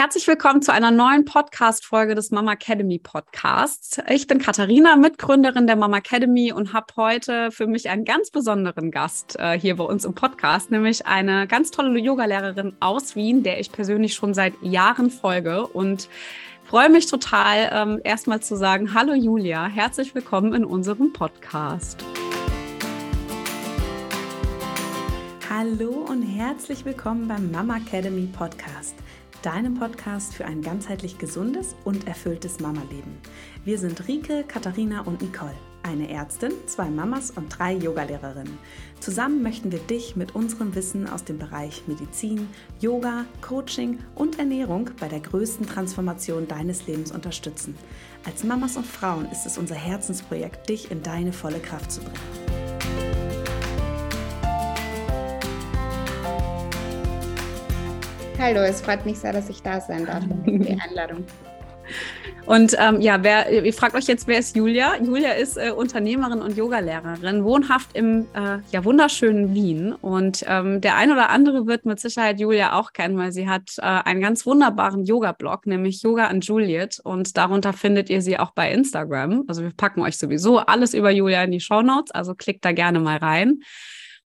Herzlich willkommen zu einer neuen Podcast-Folge des Mama Academy Podcasts. Ich bin Katharina, Mitgründerin der Mama Academy und habe heute für mich einen ganz besonderen Gast äh, hier bei uns im Podcast, nämlich eine ganz tolle Yogalehrerin aus Wien, der ich persönlich schon seit Jahren folge und freue mich total, ähm, erstmal zu sagen, hallo Julia, herzlich willkommen in unserem Podcast. Hallo und herzlich willkommen beim Mama Academy Podcast deinem Podcast für ein ganzheitlich gesundes und erfülltes Mama-Leben. Wir sind Rike, Katharina und Nicole, eine Ärztin, zwei Mamas und drei Yogalehrerinnen. Zusammen möchten wir dich mit unserem Wissen aus dem Bereich Medizin, Yoga, Coaching und Ernährung bei der größten Transformation deines Lebens unterstützen. Als Mamas und Frauen ist es unser Herzensprojekt, dich in deine volle Kraft zu bringen. Hallo, es freut mich sehr, dass ich da sein darf. Die Einladung. Und ähm, ja, wer, ihr fragt euch jetzt, wer ist Julia? Julia ist äh, Unternehmerin und Yogalehrerin, wohnhaft im äh, ja, wunderschönen Wien. Und ähm, der ein oder andere wird mit Sicherheit Julia auch kennen, weil sie hat äh, einen ganz wunderbaren Yoga-Blog, nämlich Yoga and Juliet. Und darunter findet ihr sie auch bei Instagram. Also wir packen euch sowieso alles über Julia in die Show Notes, also klickt da gerne mal rein.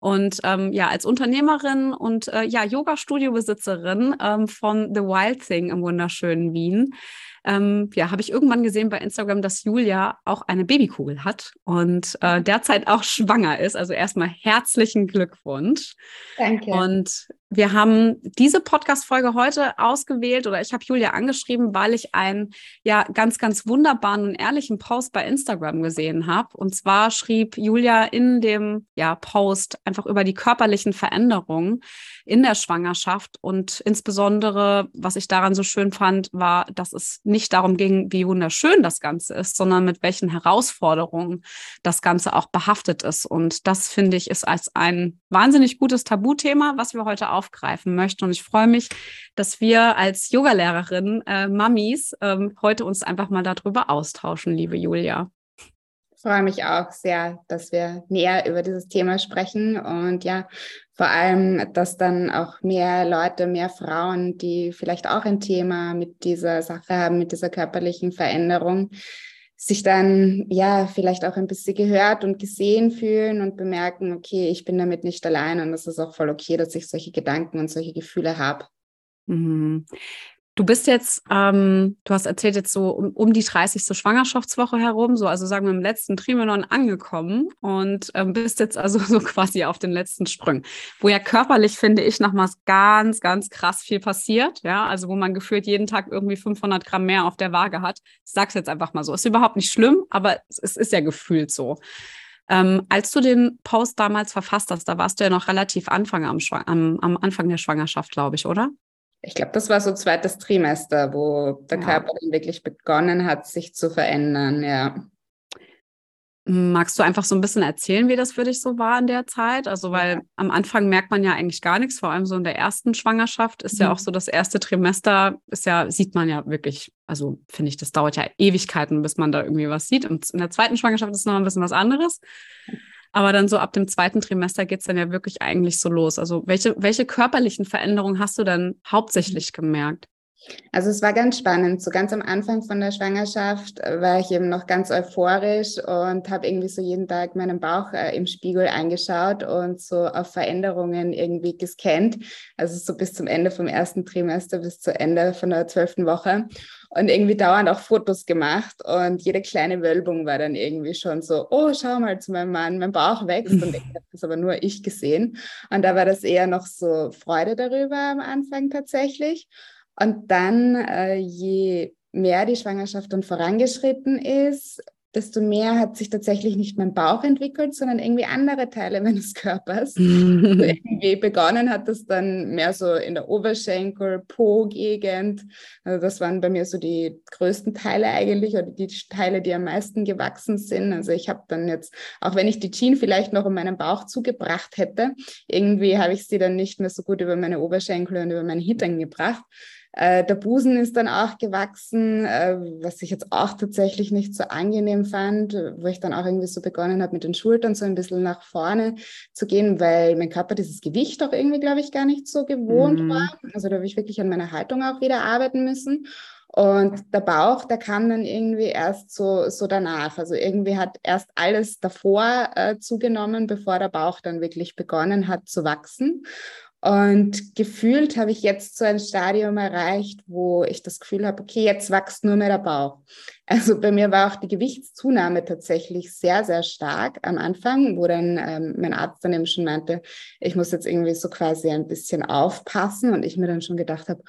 Und ähm, ja, als Unternehmerin und äh, ja, Yoga-Studio-Besitzerin ähm, von The Wild Thing im wunderschönen Wien ähm, ja, habe ich irgendwann gesehen bei Instagram, dass Julia auch eine Babykugel hat und äh, mhm. derzeit auch schwanger ist. Also erstmal herzlichen Glückwunsch. Danke. Und wir haben diese Podcast-Folge heute ausgewählt oder ich habe Julia angeschrieben, weil ich einen ja ganz, ganz wunderbaren und ehrlichen Post bei Instagram gesehen habe. Und zwar schrieb Julia in dem ja, Post einfach über die körperlichen Veränderungen in der Schwangerschaft. Und insbesondere, was ich daran so schön fand, war, dass es nicht darum ging, wie wunderschön das Ganze ist, sondern mit welchen Herausforderungen das Ganze auch behaftet ist. Und das finde ich ist als ein wahnsinnig gutes Tabuthema, was wir heute aufgreifen möchten. Und ich freue mich, dass wir als Yogalehrerin, äh, Mamis, ähm, heute uns einfach mal darüber austauschen, liebe Julia freue mich auch sehr, dass wir näher über dieses Thema sprechen und ja, vor allem, dass dann auch mehr Leute, mehr Frauen, die vielleicht auch ein Thema mit dieser Sache haben, mit dieser körperlichen Veränderung, sich dann ja vielleicht auch ein bisschen gehört und gesehen fühlen und bemerken, okay, ich bin damit nicht allein und es ist auch voll okay, dass ich solche Gedanken und solche Gefühle habe. Mhm. Du bist jetzt, ähm, du hast erzählt, jetzt so um, um, die 30. Schwangerschaftswoche herum, so also sagen wir im letzten Trimenon angekommen und ähm, bist jetzt also so quasi auf den letzten Sprüngen, wo ja körperlich, finde ich, nochmals ganz, ganz krass viel passiert, ja, also wo man gefühlt jeden Tag irgendwie 500 Gramm mehr auf der Waage hat. Ich sag's jetzt einfach mal so, ist überhaupt nicht schlimm, aber es, es ist ja gefühlt so. Ähm, als du den Post damals verfasst hast, da warst du ja noch relativ Anfang am, am, am Anfang der Schwangerschaft, glaube ich, oder? Ich glaube, das war so zweites Trimester, wo der ja. Körper dann wirklich begonnen hat, sich zu verändern, ja. Magst du einfach so ein bisschen erzählen, wie das für dich so war in der Zeit? Also, weil ja. am Anfang merkt man ja eigentlich gar nichts, vor allem so in der ersten Schwangerschaft ist mhm. ja auch so das erste Trimester, ist ja, sieht man ja wirklich, also finde ich, das dauert ja Ewigkeiten, bis man da irgendwie was sieht. Und in der zweiten Schwangerschaft ist es noch ein bisschen was anderes. Aber dann so ab dem zweiten Trimester geht es dann ja wirklich eigentlich so los. Also welche, welche körperlichen Veränderungen hast du dann hauptsächlich gemerkt? Also es war ganz spannend. So ganz am Anfang von der Schwangerschaft äh, war ich eben noch ganz euphorisch und habe irgendwie so jeden Tag meinen Bauch äh, im Spiegel angeschaut und so auf Veränderungen irgendwie gescannt. Also so bis zum Ende vom ersten Trimester, bis zu Ende von der zwölften Woche und irgendwie dauernd auch Fotos gemacht und jede kleine Wölbung war dann irgendwie schon so, oh, schau mal zu meinem Mann, mein Bauch wächst und ich habe das aber nur ich gesehen und da war das eher noch so Freude darüber am Anfang tatsächlich und dann, äh, je mehr die Schwangerschaft dann vorangeschritten ist, desto mehr hat sich tatsächlich nicht mein Bauch entwickelt, sondern irgendwie andere Teile meines Körpers. also irgendwie begonnen hat das dann mehr so in der Oberschenkel, Po-Gegend. Also das waren bei mir so die größten Teile eigentlich oder die Teile, die am meisten gewachsen sind. Also ich habe dann jetzt, auch wenn ich die Jeans vielleicht noch um meinen Bauch zugebracht hätte, irgendwie habe ich sie dann nicht mehr so gut über meine Oberschenkel und über meine Hintern gebracht. Äh, der Busen ist dann auch gewachsen, äh, was ich jetzt auch tatsächlich nicht so angenehm fand, wo ich dann auch irgendwie so begonnen habe, mit den Schultern so ein bisschen nach vorne zu gehen, weil mein Körper dieses Gewicht auch irgendwie, glaube ich, gar nicht so gewohnt mhm. war. Also da habe ich wirklich an meiner Haltung auch wieder arbeiten müssen. Und der Bauch, der kam dann irgendwie erst so, so danach. Also irgendwie hat erst alles davor äh, zugenommen, bevor der Bauch dann wirklich begonnen hat zu wachsen. Und gefühlt habe ich jetzt so ein Stadium erreicht, wo ich das Gefühl habe, okay, jetzt wächst nur mehr der Bauch. Also bei mir war auch die Gewichtszunahme tatsächlich sehr, sehr stark am Anfang, wo dann ähm, mein Arzt dann eben schon meinte, ich muss jetzt irgendwie so quasi ein bisschen aufpassen und ich mir dann schon gedacht habe,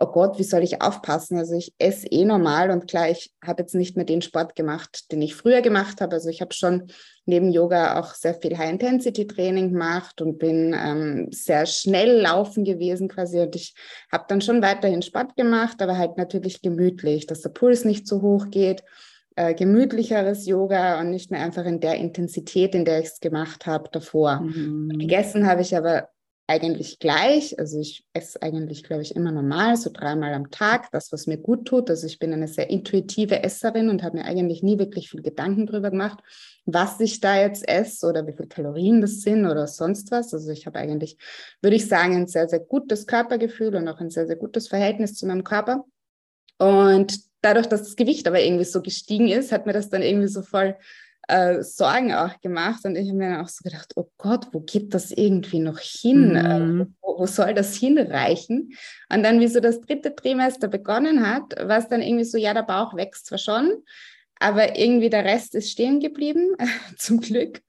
oh Gott, wie soll ich aufpassen? Also ich esse eh normal und klar, ich habe jetzt nicht mehr den Sport gemacht, den ich früher gemacht habe. Also ich habe schon neben Yoga auch sehr viel High-Intensity-Training gemacht und bin ähm, sehr schnell laufen gewesen quasi. Und ich habe dann schon weiterhin Sport gemacht, aber halt natürlich gemütlich, dass der Puls nicht so hoch geht. Äh, gemütlicheres Yoga und nicht mehr einfach in der Intensität, in der ich es gemacht habe davor. Mhm. Gegessen habe ich aber eigentlich gleich. Also ich esse eigentlich, glaube ich, immer normal, so dreimal am Tag, das, was mir gut tut. Also ich bin eine sehr intuitive Esserin und habe mir eigentlich nie wirklich viel Gedanken darüber gemacht, was ich da jetzt esse oder wie viele Kalorien das sind oder sonst was. Also ich habe eigentlich, würde ich sagen, ein sehr, sehr gutes Körpergefühl und auch ein sehr, sehr gutes Verhältnis zu meinem Körper. Und dadurch, dass das Gewicht aber irgendwie so gestiegen ist, hat mir das dann irgendwie so voll äh, Sorgen auch gemacht und ich habe mir dann auch so gedacht, oh Gott, wo geht das irgendwie noch hin? Äh, mhm. Äh, wo, wo, soll das hinreichen? Und dann, wie so das dritte Trimester begonnen hat, war es dann irgendwie so, ja, der Bauch wächst zwar schon, aber irgendwie der Rest ist stehen geblieben, zum Glück.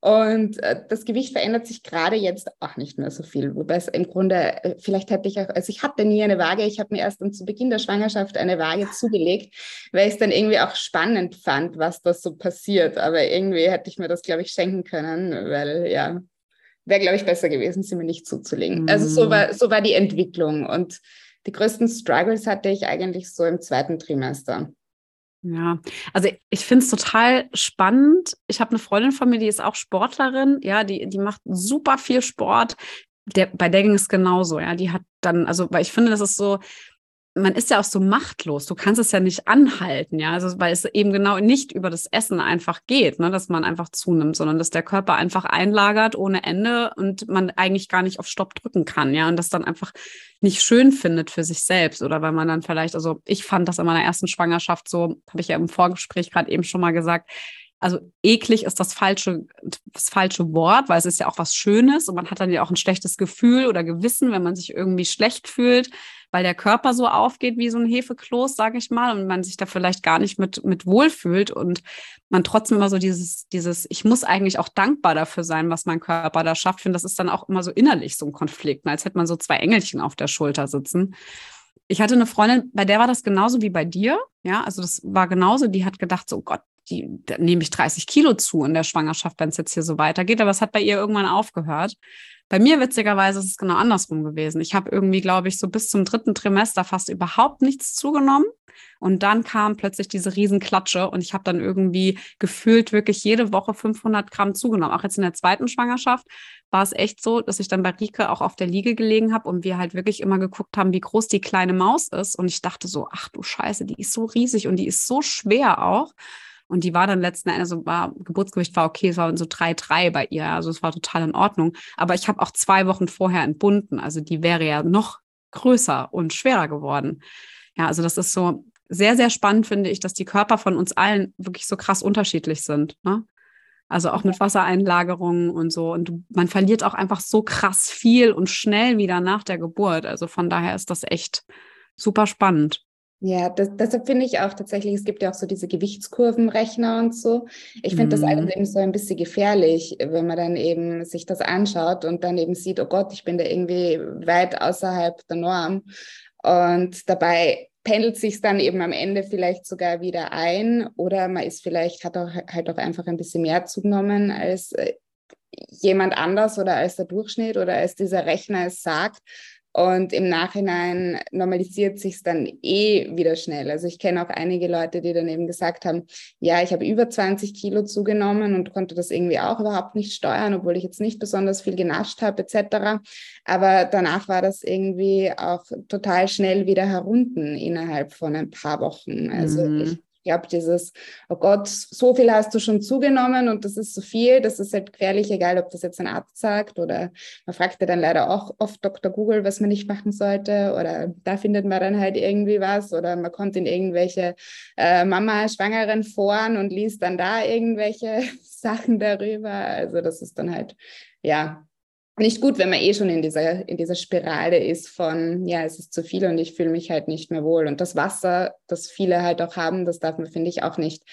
Und äh, das Gewicht verändert sich gerade jetzt auch nicht mehr so viel. Wobei es im Grunde, äh, vielleicht hätte ich auch, also ich hatte nie eine Waage, ich habe mir erst dann zu Beginn der Schwangerschaft eine Waage zugelegt, weil ich es dann irgendwie auch spannend fand, was da so passiert. Aber irgendwie hätte ich mir das, glaube ich, schenken können, weil ja, wäre, glaube ich, besser gewesen, sie mir nicht zuzulegen. Mhm. Also so war, so war die Entwicklung. Und die größten Struggles hatte ich eigentlich so im zweiten Trimester. Ja, also ich finde es total spannend. Ich habe eine Freundin von mir, die ist auch Sportlerin, ja, die, die macht super viel Sport. Der, bei der ging es genauso, ja. Die hat dann, also, weil ich finde, das ist so, man ist ja auch so machtlos. Du kannst es ja nicht anhalten, ja, also weil es eben genau nicht über das Essen einfach geht, ne, dass man einfach zunimmt, sondern dass der Körper einfach einlagert ohne Ende und man eigentlich gar nicht auf Stopp drücken kann, ja, und das dann einfach nicht schön findet für sich selbst oder weil man dann vielleicht, also ich fand das in meiner ersten Schwangerschaft so, habe ich ja im Vorgespräch gerade eben schon mal gesagt, also eklig ist das falsche, das falsche Wort, weil es ist ja auch was Schönes und man hat dann ja auch ein schlechtes Gefühl oder Gewissen, wenn man sich irgendwie schlecht fühlt, weil der Körper so aufgeht wie so ein Hefekloß, sage ich mal, und man sich da vielleicht gar nicht mit, mit wohlfühlt und man trotzdem immer so dieses, dieses, ich muss eigentlich auch dankbar dafür sein, was mein Körper da schafft. Finde, das ist dann auch immer so innerlich so ein Konflikt, als hätte man so zwei Engelchen auf der Schulter sitzen. Ich hatte eine Freundin, bei der war das genauso wie bei dir. Ja, also das war genauso. Die hat gedacht, so oh Gott, die, nehme ich 30 Kilo zu in der Schwangerschaft, wenn es jetzt hier so weitergeht. Aber es hat bei ihr irgendwann aufgehört. Bei mir witzigerweise ist es genau andersrum gewesen. Ich habe irgendwie, glaube ich, so bis zum dritten Trimester fast überhaupt nichts zugenommen. Und dann kam plötzlich diese Riesenklatsche und ich habe dann irgendwie gefühlt wirklich jede Woche 500 Gramm zugenommen. Auch jetzt in der zweiten Schwangerschaft war es echt so, dass ich dann bei Rike auch auf der Liege gelegen habe und wir halt wirklich immer geguckt haben, wie groß die kleine Maus ist. Und ich dachte so, ach du Scheiße, die ist so riesig und die ist so schwer auch. Und die war dann letzten Endes, also war, Geburtsgewicht war okay, es war so 3,3 bei ihr, also es war total in Ordnung. Aber ich habe auch zwei Wochen vorher entbunden, also die wäre ja noch größer und schwerer geworden. Ja, also das ist so sehr, sehr spannend, finde ich, dass die Körper von uns allen wirklich so krass unterschiedlich sind. Ne? Also auch mit Wassereinlagerungen und so. Und man verliert auch einfach so krass viel und schnell wieder nach der Geburt. Also von daher ist das echt super spannend. Ja, das, deshalb finde ich auch tatsächlich, es gibt ja auch so diese Gewichtskurvenrechner und so. Ich finde mhm. das alles eben so ein bisschen gefährlich, wenn man dann eben sich das anschaut und dann eben sieht, oh Gott, ich bin da irgendwie weit außerhalb der Norm. Und dabei pendelt sich dann eben am Ende vielleicht sogar wieder ein oder man ist vielleicht, hat auch halt auch einfach ein bisschen mehr zugenommen als äh, jemand anders oder als der Durchschnitt oder als dieser Rechner es sagt. Und im Nachhinein normalisiert sich es dann eh wieder schnell. Also ich kenne auch einige Leute, die dann eben gesagt haben, ja, ich habe über 20 Kilo zugenommen und konnte das irgendwie auch überhaupt nicht steuern, obwohl ich jetzt nicht besonders viel genascht habe etc. Aber danach war das irgendwie auch total schnell wieder herunten innerhalb von ein paar Wochen. Also mhm. ich glaube, dieses, oh Gott, so viel hast du schon zugenommen und das ist so viel, das ist halt gefährlich, egal ob das jetzt ein Arzt sagt oder man fragt ja dann leider auch oft Dr. Google, was man nicht machen sollte oder da findet man dann halt irgendwie was oder man kommt in irgendwelche äh, Mama-Schwangeren Foren und liest dann da irgendwelche Sachen darüber. Also das ist dann halt, ja, nicht gut, wenn man eh schon in dieser, in dieser Spirale ist von, ja, es ist zu viel und ich fühle mich halt nicht mehr wohl. Und das Wasser, das viele halt auch haben, das darf man, finde ich, auch nicht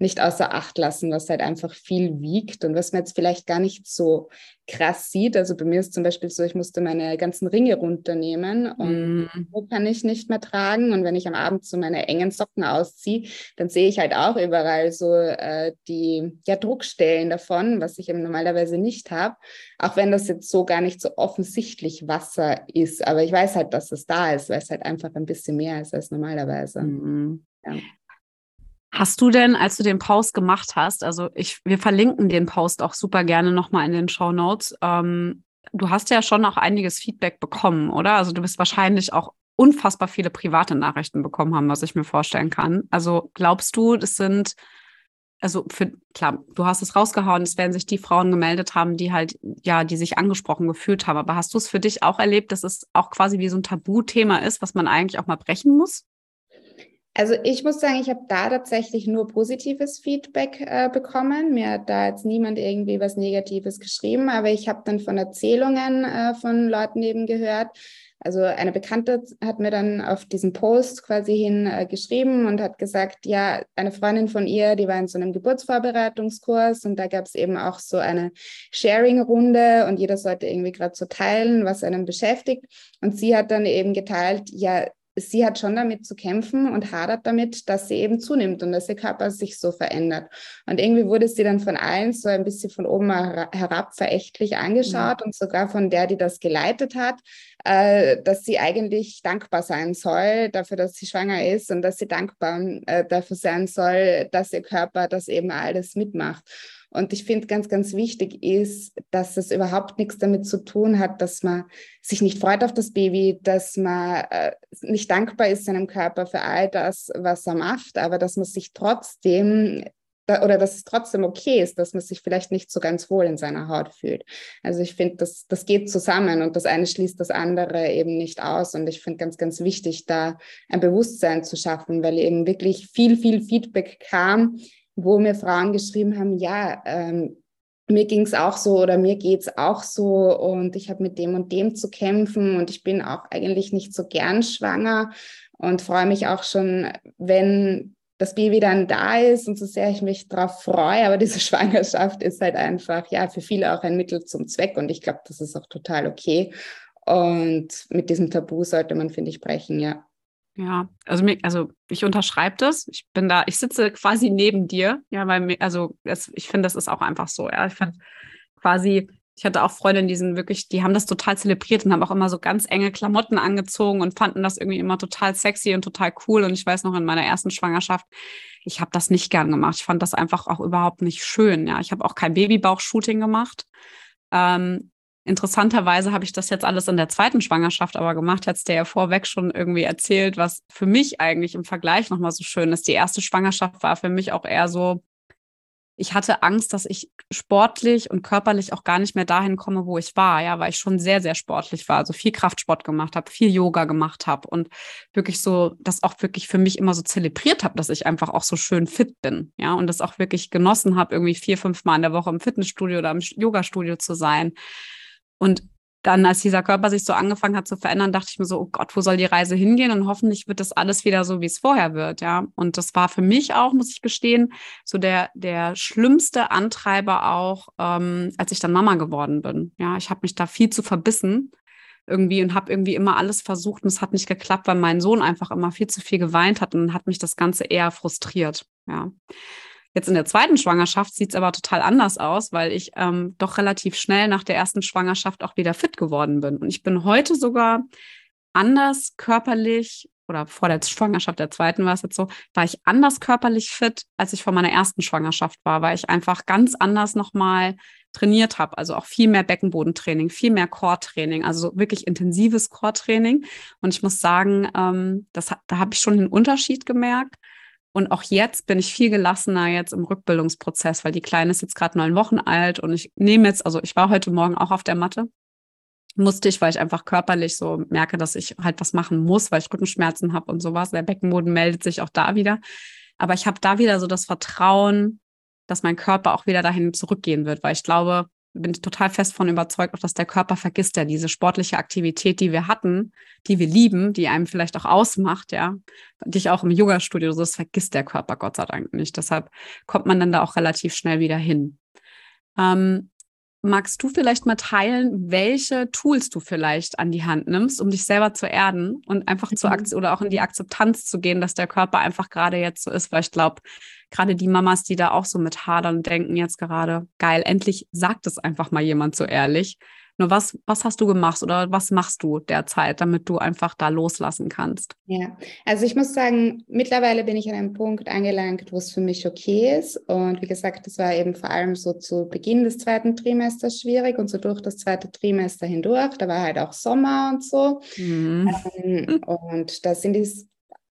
nicht außer Acht lassen, was halt einfach viel wiegt und was man jetzt vielleicht gar nicht so krass sieht. Also bei mir ist zum Beispiel so, ich musste meine ganzen Ringe runternehmen und mm. so kann ich nicht mehr tragen. Und wenn ich am Abend so meine engen Socken ausziehe, dann sehe ich halt auch überall so äh, die ja, Druckstellen davon, was ich eben normalerweise nicht habe. Auch wenn das jetzt so gar nicht so offensichtlich Wasser ist. Aber ich weiß halt, dass es da ist, weil es halt einfach ein bisschen mehr ist als normalerweise. Mm. Ja. Hast du denn, als du den Post gemacht hast, also ich, wir verlinken den Post auch super gerne nochmal in den Show Notes. Ähm, du hast ja schon auch einiges Feedback bekommen, oder? Also du wirst wahrscheinlich auch unfassbar viele private Nachrichten bekommen haben, was ich mir vorstellen kann. Also glaubst du, das sind, also für, klar, du hast es rausgehauen, es werden sich die Frauen gemeldet haben, die halt, ja, die sich angesprochen gefühlt haben. Aber hast du es für dich auch erlebt, dass es auch quasi wie so ein Tabuthema ist, was man eigentlich auch mal brechen muss? Also ich muss sagen, ich habe da tatsächlich nur positives Feedback äh, bekommen. Mir hat da jetzt niemand irgendwie was Negatives geschrieben, aber ich habe dann von Erzählungen äh, von Leuten eben gehört. Also eine Bekannte hat mir dann auf diesen Post quasi hin äh, geschrieben und hat gesagt, ja, eine Freundin von ihr, die war in so einem Geburtsvorbereitungskurs und da gab es eben auch so eine Sharing-Runde und jeder sollte irgendwie gerade so teilen, was einen beschäftigt. Und sie hat dann eben geteilt, ja, sie hat schon damit zu kämpfen und hadert damit, dass sie eben zunimmt und dass ihr Körper sich so verändert. Und irgendwie wurde sie dann von allen so ein bisschen von oben herab verächtlich angeschaut mhm. und sogar von der, die das geleitet hat, äh, dass sie eigentlich dankbar sein soll dafür, dass sie schwanger ist und dass sie dankbar äh, dafür sein soll, dass ihr Körper das eben alles mitmacht. Und ich finde ganz, ganz wichtig ist, dass es überhaupt nichts damit zu tun hat, dass man sich nicht freut auf das Baby, dass man äh, nicht dankbar ist seinem Körper für all das, was er macht, aber dass man sich trotzdem oder dass es trotzdem okay ist, dass man sich vielleicht nicht so ganz wohl in seiner Haut fühlt. Also ich finde, das, das geht zusammen und das eine schließt das andere eben nicht aus. Und ich finde ganz, ganz wichtig, da ein Bewusstsein zu schaffen, weil eben wirklich viel, viel Feedback kam, wo mir Frauen geschrieben haben, ja, ähm, mir ging es auch so oder mir geht es auch so und ich habe mit dem und dem zu kämpfen und ich bin auch eigentlich nicht so gern schwanger und freue mich auch schon, wenn das Baby dann da ist und so sehr ich mich darauf freue, aber diese Schwangerschaft ist halt einfach, ja, für viele auch ein Mittel zum Zweck und ich glaube, das ist auch total okay. Und mit diesem Tabu sollte man, finde ich, brechen, ja. Ja, also mir, also ich unterschreibe das. Ich bin da, ich sitze quasi neben dir. Ja, weil mir, also das, ich finde, das ist auch einfach so. Ja, ich finde quasi, ich hatte auch Freundinnen, die sind wirklich, die haben das total zelebriert und haben auch immer so ganz enge Klamotten angezogen und fanden das irgendwie immer total sexy und total cool. Und ich weiß noch in meiner ersten Schwangerschaft, ich habe das nicht gern gemacht. Ich fand das einfach auch überhaupt nicht schön. Ja, ich habe auch kein Babybauch-Shooting gemacht. Ähm, Interessanterweise habe ich das jetzt alles in der zweiten Schwangerschaft aber gemacht, hat es der ja vorweg schon irgendwie erzählt, was für mich eigentlich im Vergleich nochmal so schön ist. Die erste Schwangerschaft war für mich auch eher so, ich hatte Angst, dass ich sportlich und körperlich auch gar nicht mehr dahin komme, wo ich war, ja, weil ich schon sehr, sehr sportlich war, also viel Kraftsport gemacht habe, viel Yoga gemacht habe und wirklich so, das auch wirklich für mich immer so zelebriert habe, dass ich einfach auch so schön fit bin, ja, und das auch wirklich genossen habe, irgendwie vier, fünf Mal in der Woche im Fitnessstudio oder im Yogastudio zu sein und dann, als dieser Körper sich so angefangen hat zu verändern, dachte ich mir so, oh Gott, wo soll die Reise hingehen? Und hoffentlich wird das alles wieder so, wie es vorher wird, ja. Und das war für mich auch, muss ich gestehen, so der, der schlimmste Antreiber auch, ähm, als ich dann Mama geworden bin. Ja, ich habe mich da viel zu verbissen irgendwie und habe irgendwie immer alles versucht und es hat nicht geklappt, weil mein Sohn einfach immer viel zu viel geweint hat und hat mich das Ganze eher frustriert, ja. Jetzt in der zweiten Schwangerschaft sieht es aber total anders aus, weil ich ähm, doch relativ schnell nach der ersten Schwangerschaft auch wieder fit geworden bin. Und ich bin heute sogar anders körperlich oder vor der Schwangerschaft der zweiten war es jetzt so, war ich anders körperlich fit, als ich vor meiner ersten Schwangerschaft war, weil ich einfach ganz anders nochmal trainiert habe. Also auch viel mehr Beckenbodentraining, viel mehr Core-Training, also wirklich intensives Core-Training. Und ich muss sagen, ähm, das, da habe ich schon einen Unterschied gemerkt. Und auch jetzt bin ich viel gelassener jetzt im Rückbildungsprozess, weil die Kleine ist jetzt gerade neun Wochen alt und ich nehme jetzt, also ich war heute Morgen auch auf der Matte, musste ich, weil ich einfach körperlich so merke, dass ich halt was machen muss, weil ich Rückenschmerzen habe und sowas. Der Beckenboden meldet sich auch da wieder. Aber ich habe da wieder so das Vertrauen, dass mein Körper auch wieder dahin zurückgehen wird, weil ich glaube, bin ich total fest von überzeugt, auch dass der Körper vergisst ja diese sportliche Aktivität, die wir hatten, die wir lieben, die einem vielleicht auch ausmacht, ja, dich auch im Yoga-Studio, das vergisst der Körper Gott sei Dank nicht. Deshalb kommt man dann da auch relativ schnell wieder hin. Ähm, Magst du vielleicht mal teilen, welche Tools du vielleicht an die Hand nimmst, um dich selber zu erden und einfach mhm. zu oder auch in die Akzeptanz zu gehen, dass der Körper einfach gerade jetzt so ist, weil ich glaube, gerade die Mamas, die da auch so mit hadern, denken jetzt gerade, geil, endlich sagt es einfach mal jemand so ehrlich. Nur was, was hast du gemacht oder was machst du derzeit, damit du einfach da loslassen kannst? Ja, also ich muss sagen, mittlerweile bin ich an einem Punkt angelangt, wo es für mich okay ist. Und wie gesagt, das war eben vor allem so zu Beginn des zweiten Trimesters schwierig und so durch das zweite Trimester hindurch. Da war halt auch Sommer und so. Mhm. Ähm, und da sind die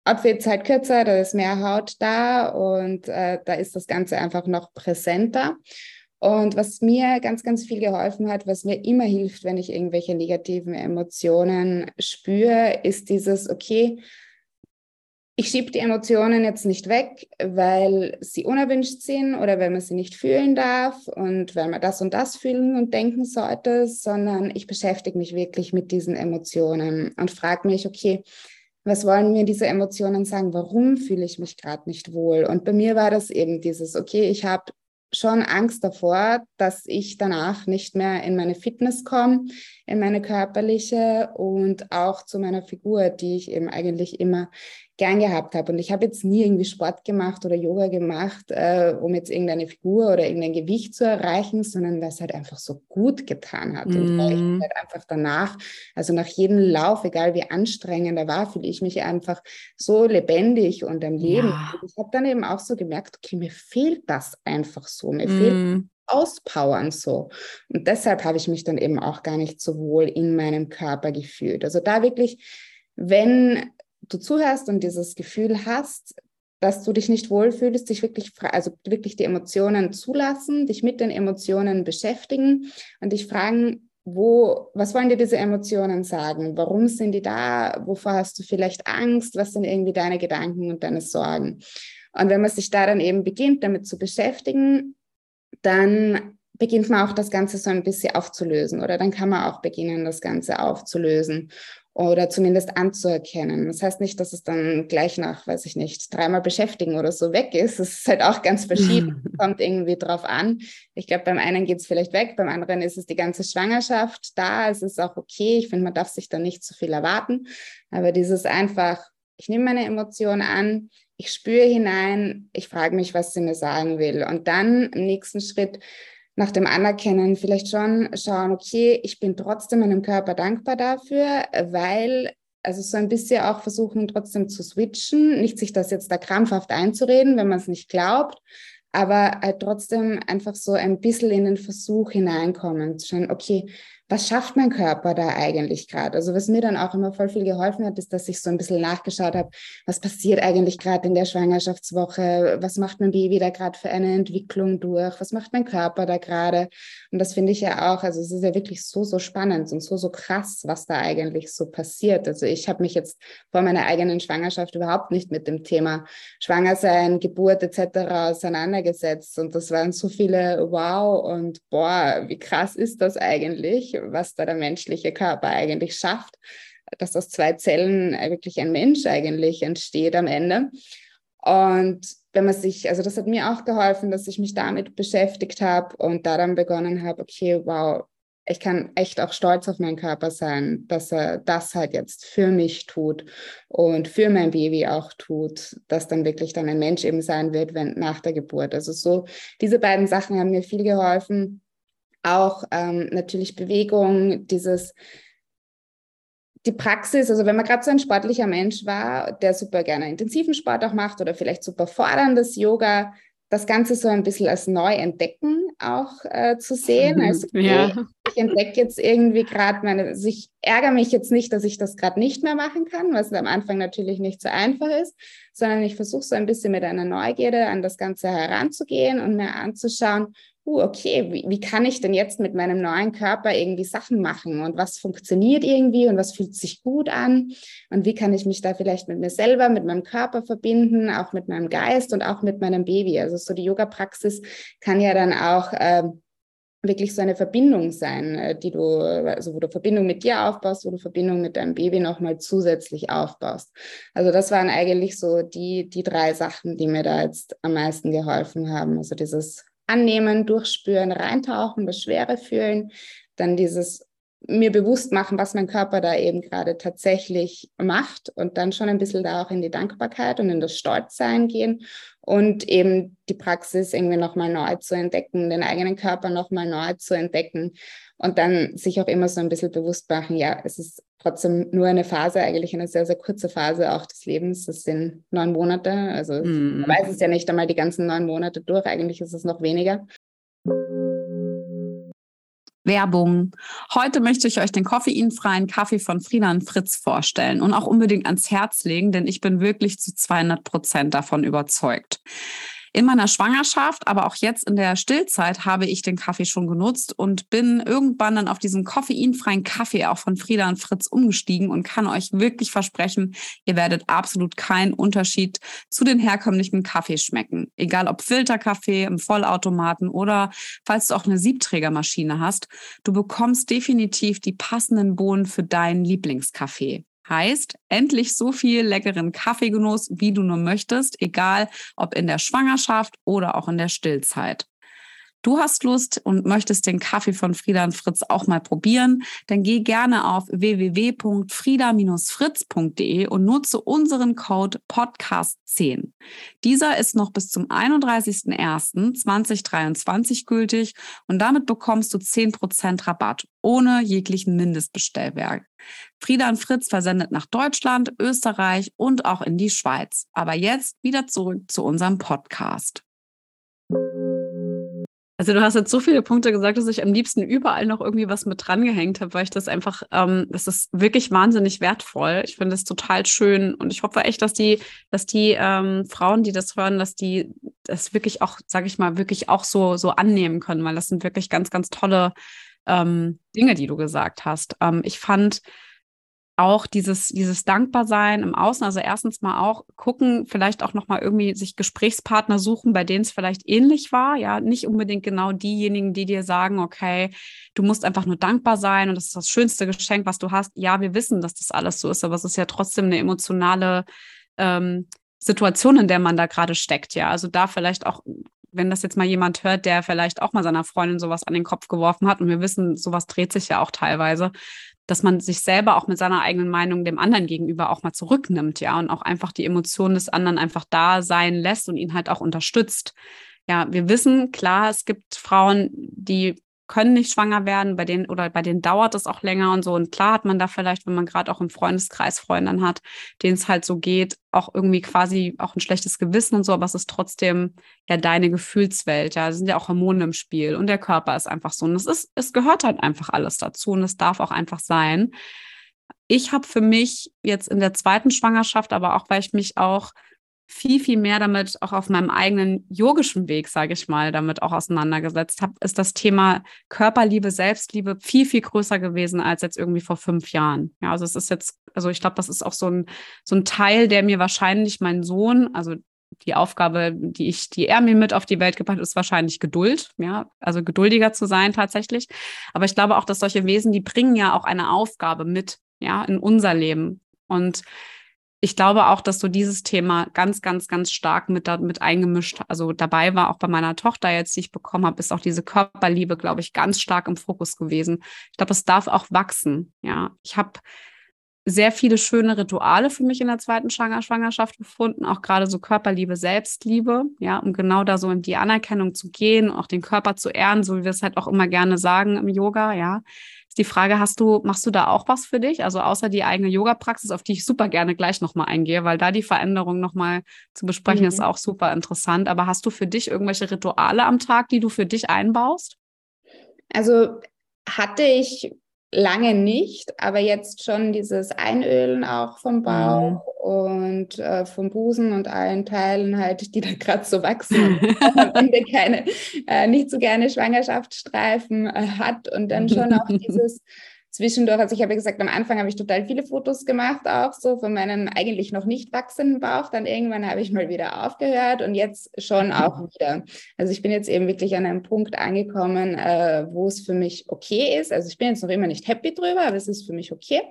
Outfits halt kürzer, da ist mehr Haut da und äh, da ist das Ganze einfach noch präsenter. Und was mir ganz, ganz viel geholfen hat, was mir immer hilft, wenn ich irgendwelche negativen Emotionen spüre, ist dieses, okay, ich schiebe die Emotionen jetzt nicht weg, weil sie unerwünscht sind oder weil man sie nicht fühlen darf und weil man das und das fühlen und denken sollte, sondern ich beschäftige mich wirklich mit diesen Emotionen und frage mich, okay, was wollen mir diese Emotionen sagen? Warum fühle ich mich gerade nicht wohl? Und bei mir war das eben dieses, okay, ich habe schon Angst davor, dass ich danach nicht mehr in meine Fitness komme, in meine körperliche und auch zu meiner Figur, die ich eben eigentlich immer gern gehabt habe. Und ich habe jetzt nie irgendwie Sport gemacht oder Yoga gemacht, äh, um jetzt irgendeine Figur oder irgendein Gewicht zu erreichen, sondern weil es halt einfach so gut getan hat. Mm. Und weil ich mhm. halt einfach danach, also nach jedem Lauf, egal wie anstrengend er war, fühle ich mich einfach so lebendig und am Leben. Ja. Und ich habe dann eben auch so gemerkt, okay, mir fehlt das einfach so. Mir mm. fehlt auspowern so. Und deshalb habe ich mich dann eben auch gar nicht so wohl in meinem Körper gefühlt. Also da wirklich, wenn du zuhörst und dieses Gefühl hast, dass du dich nicht wohlfühlst, dich wirklich, also wirklich die Emotionen zulassen, dich mit den Emotionen beschäftigen und dich fragen, wo, was wollen dir diese Emotionen sagen? Warum sind die da? Wovor hast du vielleicht Angst? Was sind irgendwie deine Gedanken und deine Sorgen? Und wenn man sich da dann eben beginnt, damit zu beschäftigen, dann beginnt man auch das Ganze so ein bisschen aufzulösen oder dann kann man auch beginnen, das Ganze aufzulösen oder zumindest anzuerkennen. Das heißt nicht, dass es dann gleich nach, weiß ich nicht, dreimal beschäftigen oder so weg ist. Es ist halt auch ganz verschieden, kommt irgendwie drauf an. Ich glaube, beim einen geht es vielleicht weg, beim anderen ist es die ganze Schwangerschaft da. Es ist auch okay. Ich finde, man darf sich da nicht zu viel erwarten. Aber dieses einfach, ich nehme meine Emotionen an, ich spüre hinein, ich frage mich, was sie mir sagen will. Und dann im nächsten Schritt nach dem Anerkennen vielleicht schon schauen, okay, ich bin trotzdem meinem Körper dankbar dafür, weil, also so ein bisschen auch versuchen, trotzdem zu switchen, nicht sich das jetzt da krampfhaft einzureden, wenn man es nicht glaubt, aber halt trotzdem einfach so ein bisschen in den Versuch hineinkommen, zu schauen, okay, was schafft mein Körper da eigentlich gerade? Also was mir dann auch immer voll viel geholfen hat, ist, dass ich so ein bisschen nachgeschaut habe, was passiert eigentlich gerade in der Schwangerschaftswoche? Was macht mein Baby da gerade für eine Entwicklung durch? Was macht mein Körper da gerade? Und das finde ich ja auch, also es ist ja wirklich so, so spannend und so, so krass, was da eigentlich so passiert. Also ich habe mich jetzt vor meiner eigenen Schwangerschaft überhaupt nicht mit dem Thema Schwangersein, Geburt etc. auseinandergesetzt. Und das waren so viele Wow und boah, wie krass ist das eigentlich? Was da der menschliche Körper eigentlich schafft, dass aus zwei Zellen wirklich ein Mensch eigentlich entsteht am Ende. Und wenn man sich, also das hat mir auch geholfen, dass ich mich damit beschäftigt habe und da dann begonnen habe, okay, wow, ich kann echt auch stolz auf meinen Körper sein, dass er das halt jetzt für mich tut und für mein Baby auch tut, dass dann wirklich dann ein Mensch eben sein wird, wenn nach der Geburt. Also so, diese beiden Sachen haben mir viel geholfen. Auch ähm, natürlich Bewegung, dieses die Praxis, also wenn man gerade so ein sportlicher Mensch war, der super gerne intensiven Sport auch macht oder vielleicht super forderndes Yoga, das Ganze so ein bisschen als Neuentdecken auch äh, zu sehen. Also okay, ja. ich entdecke jetzt irgendwie gerade meine, also ich ärgere mich jetzt nicht, dass ich das gerade nicht mehr machen kann, was am Anfang natürlich nicht so einfach ist, sondern ich versuche so ein bisschen mit einer Neugierde an das Ganze heranzugehen und mir anzuschauen, uh, okay, wie, wie kann ich denn jetzt mit meinem neuen Körper irgendwie Sachen machen und was funktioniert irgendwie und was fühlt sich gut an und wie kann ich mich da vielleicht mit mir selber, mit meinem Körper verbinden, auch mit meinem Geist und auch mit meinem Baby. Also so die Yoga-Praxis kann ja dann auch äh, wirklich so eine Verbindung sein, äh, die du, also wo du Verbindung mit dir aufbaust, wo du Verbindung mit deinem Baby nochmal zusätzlich aufbaust. Also das waren eigentlich so die, die drei Sachen, die mir da jetzt am meisten geholfen haben. Also dieses annehmen, durchspüren, reintauchen, das Schwere fühlen, dann dieses mir bewusst machen, was mein Körper da eben gerade tatsächlich macht und dann schon ein bisschen da auch in die Dankbarkeit und in das Stolzsein gehen und eben die Praxis irgendwie nochmal neu zu entdecken, den eigenen Körper nochmal neu zu entdecken und dann sich auch immer so ein bisschen bewusst machen, ja, es ist trotzdem nur eine Phase, eigentlich eine sehr, sehr kurze Phase auch des Lebens. Das sind neun Monate. Also mm. man weiß es ja nicht einmal die ganzen neun Monate durch. Eigentlich ist es noch weniger. Werbung. Heute möchte ich euch den koffeinfreien Kaffee von Frieda und Fritz vorstellen und auch unbedingt ans Herz legen, denn ich bin wirklich zu 200 Prozent davon überzeugt. In meiner Schwangerschaft, aber auch jetzt in der Stillzeit habe ich den Kaffee schon genutzt und bin irgendwann dann auf diesen koffeinfreien Kaffee auch von Frieda und Fritz umgestiegen und kann euch wirklich versprechen, ihr werdet absolut keinen Unterschied zu den herkömmlichen Kaffee schmecken. Egal ob Filterkaffee im Vollautomaten oder falls du auch eine Siebträgermaschine hast, du bekommst definitiv die passenden Bohnen für deinen Lieblingskaffee. Heißt, endlich so viel leckeren Kaffeegenuss, wie du nur möchtest, egal ob in der Schwangerschaft oder auch in der Stillzeit. Du hast Lust und möchtest den Kaffee von Frieda und Fritz auch mal probieren, dann geh gerne auf www.frieda-fritz.de und nutze unseren Code Podcast10. Dieser ist noch bis zum 31.01.2023 gültig und damit bekommst du 10% Rabatt ohne jeglichen Mindestbestellwerk. Frieda und Fritz versendet nach Deutschland, Österreich und auch in die Schweiz. Aber jetzt wieder zurück zu unserem Podcast. Also du hast jetzt so viele Punkte gesagt, dass ich am liebsten überall noch irgendwie was mit drangehängt habe, weil ich das einfach, ähm, das ist wirklich wahnsinnig wertvoll. Ich finde es total schön und ich hoffe echt, dass die, dass die ähm, Frauen, die das hören, dass die das wirklich auch, sage ich mal, wirklich auch so so annehmen können, weil das sind wirklich ganz, ganz tolle ähm, Dinge, die du gesagt hast. Ähm, ich fand auch dieses, dieses Dankbarsein im Außen, also erstens mal auch gucken, vielleicht auch nochmal irgendwie sich Gesprächspartner suchen, bei denen es vielleicht ähnlich war. Ja, nicht unbedingt genau diejenigen, die dir sagen, okay, du musst einfach nur dankbar sein und das ist das schönste Geschenk, was du hast. Ja, wir wissen, dass das alles so ist, aber es ist ja trotzdem eine emotionale ähm, Situation, in der man da gerade steckt. Ja, also da vielleicht auch wenn das jetzt mal jemand hört, der vielleicht auch mal seiner Freundin sowas an den Kopf geworfen hat, und wir wissen, sowas dreht sich ja auch teilweise, dass man sich selber auch mit seiner eigenen Meinung dem anderen gegenüber auch mal zurücknimmt, ja, und auch einfach die Emotionen des anderen einfach da sein lässt und ihn halt auch unterstützt. Ja, wir wissen, klar, es gibt Frauen, die können nicht schwanger werden, bei denen oder bei denen dauert es auch länger und so. Und klar hat man da vielleicht, wenn man gerade auch im Freundeskreis Freundinnen hat, denen es halt so geht, auch irgendwie quasi auch ein schlechtes Gewissen und so, aber es ist trotzdem ja deine Gefühlswelt. Ja, es sind ja auch Hormone im Spiel und der Körper ist einfach so. Und es ist, es gehört halt einfach alles dazu und es darf auch einfach sein. Ich habe für mich jetzt in der zweiten Schwangerschaft, aber auch weil ich mich auch viel, viel mehr damit auch auf meinem eigenen yogischen Weg, sage ich mal, damit auch auseinandergesetzt habe, ist das Thema Körperliebe, Selbstliebe viel, viel größer gewesen als jetzt irgendwie vor fünf Jahren. Ja, also es ist jetzt, also ich glaube, das ist auch so ein, so ein Teil, der mir wahrscheinlich mein Sohn, also die Aufgabe, die ich, die er mir mit auf die Welt gebracht hat, ist wahrscheinlich Geduld, ja, also geduldiger zu sein tatsächlich. Aber ich glaube auch, dass solche Wesen, die bringen ja auch eine Aufgabe mit, ja, in unser Leben. Und ich glaube auch, dass so dieses Thema ganz, ganz, ganz stark mit, da, mit eingemischt, also dabei war auch bei meiner Tochter jetzt, die ich bekommen habe, ist auch diese Körperliebe, glaube ich, ganz stark im Fokus gewesen. Ich glaube, es darf auch wachsen. Ja, ich habe sehr viele schöne Rituale für mich in der zweiten Schwangerschaft gefunden, auch gerade so Körperliebe, Selbstliebe, ja, um genau da so in die Anerkennung zu gehen, auch den Körper zu ehren, so wie wir es halt auch immer gerne sagen im Yoga, ja die Frage, hast du, machst du da auch was für dich? Also außer die eigene Yoga-Praxis, auf die ich super gerne gleich nochmal eingehe, weil da die Veränderung nochmal zu besprechen mhm. ist auch super interessant. Aber hast du für dich irgendwelche Rituale am Tag, die du für dich einbaust? Also hatte ich lange nicht, aber jetzt schon dieses Einölen auch vom Bauch mhm. und äh, vom Busen und allen Teilen halt, die da gerade so wachsen und am Ende keine, äh, nicht so gerne Schwangerschaftsstreifen äh, hat und dann schon auch dieses zwischendurch, also ich habe ja gesagt, am Anfang habe ich total viele Fotos gemacht, auch so von meinem eigentlich noch nicht wachsenden Bauch. Dann irgendwann habe ich mal wieder aufgehört und jetzt schon auch wieder. Also ich bin jetzt eben wirklich an einem Punkt angekommen, äh, wo es für mich okay ist. Also ich bin jetzt noch immer nicht happy drüber, aber es ist für mich okay.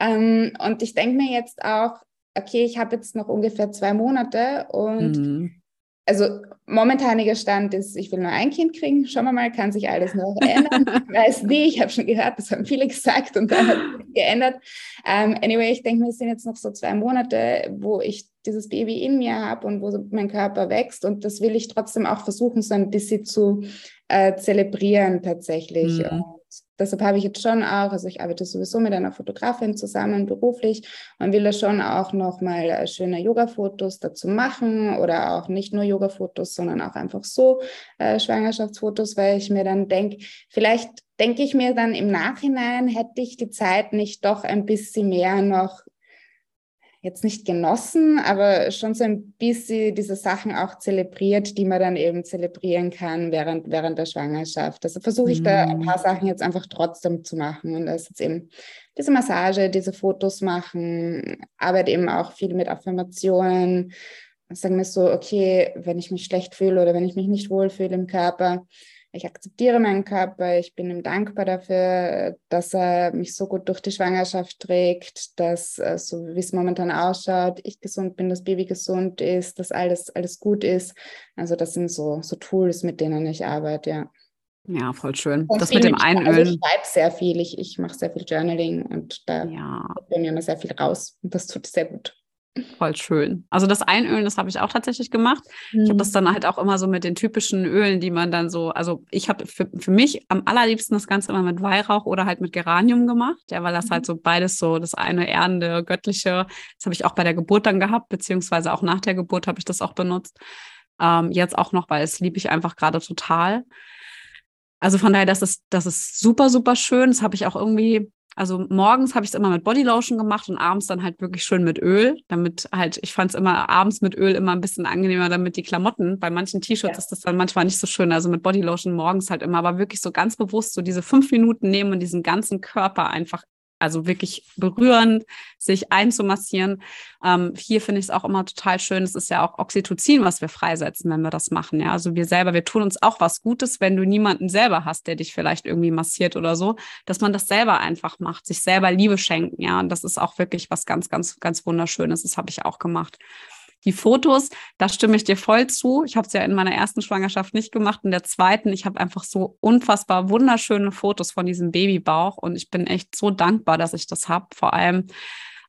Ähm, und ich denke mir jetzt auch, okay, ich habe jetzt noch ungefähr zwei Monate und mhm also momentaniger Stand ist, ich will nur ein Kind kriegen. Schauen wir mal, kann sich alles noch ändern. Ich weiß nie, ich habe schon gehört, das haben viele gesagt und dann hat sich geändert. Um, ähm, anyway, ich denke mir, es sind jetzt noch so zwei Monate, wo ich dieses Baby in mir habe und wo mein Körper wächst und das will ich trotzdem auch versuchen, so ein bisschen zu äh, zelebrieren tatsächlich. Mhm deshalb habe ich jetzt schon auch, also ich arbeite sowieso mit einer Fotografin zusammen beruflich und will da schon auch nochmal äh, schöne Yoga-Fotos dazu machen oder auch nicht nur Yoga-Fotos, sondern auch einfach so äh, Schwangerschaftsfotos, weil ich mir dann denke, vielleicht denke ich mir dann im Nachhinein, hätte ich die Zeit nicht doch ein bisschen mehr noch jetzt nicht genossen, aber schon so ein bisschen diese Sachen auch zelebriert, die man dann eben zelebrieren kann während, während der Schwangerschaft. Also versuche ich da ein paar mhm. Sachen jetzt einfach trotzdem zu machen. Und das ist jetzt eben diese Massage, diese Fotos machen, arbeite eben auch viel mit Affirmationen. Sagen wir so, okay, wenn ich mich schlecht fühle oder wenn ich mich nicht wohlfühle im Körper, ich akzeptiere meinen Körper, ich bin ihm dankbar dafür, dass er mich so gut durch die Schwangerschaft trägt, dass äh, so wie es momentan ausschaut, ich gesund bin, das Baby gesund ist, dass alles, alles gut ist. Also das sind so, so Tools, mit denen ich arbeite, ja. Ja, voll schön. Und das mit dem Einölen. Also ich schreibe sehr viel, ich, ich mache sehr viel Journaling und da ja. kommt mir immer sehr viel raus und das tut sehr gut. Voll schön. Also das Einölen, das habe ich auch tatsächlich gemacht. Mhm. Ich habe das dann halt auch immer so mit den typischen Ölen, die man dann so, also ich habe für, für mich am allerliebsten das Ganze immer mit Weihrauch oder halt mit Geranium gemacht, ja, weil das mhm. halt so beides so das eine erdende, göttliche, das habe ich auch bei der Geburt dann gehabt, beziehungsweise auch nach der Geburt habe ich das auch benutzt. Ähm, jetzt auch noch, weil es liebe ich einfach gerade total. Also von daher, das ist, das ist super, super schön. Das habe ich auch irgendwie also morgens habe ich es immer mit Bodylotion gemacht und abends dann halt wirklich schön mit Öl, damit halt, ich fand es immer abends mit Öl immer ein bisschen angenehmer, damit die Klamotten, bei manchen T-Shirts ja. ist das dann manchmal nicht so schön, also mit Bodylotion morgens halt immer, aber wirklich so ganz bewusst so diese fünf Minuten nehmen und diesen ganzen Körper einfach also wirklich berühren, sich einzumassieren. Ähm, hier finde ich es auch immer total schön. Es ist ja auch Oxytocin, was wir freisetzen, wenn wir das machen. Ja, also wir selber, wir tun uns auch was Gutes, wenn du niemanden selber hast, der dich vielleicht irgendwie massiert oder so, dass man das selber einfach macht, sich selber Liebe schenken. Ja, und das ist auch wirklich was ganz, ganz, ganz wunderschönes. Das habe ich auch gemacht. Die Fotos, da stimme ich dir voll zu. Ich habe es ja in meiner ersten Schwangerschaft nicht gemacht. In der zweiten, ich habe einfach so unfassbar wunderschöne Fotos von diesem Babybauch und ich bin echt so dankbar, dass ich das habe. Vor allem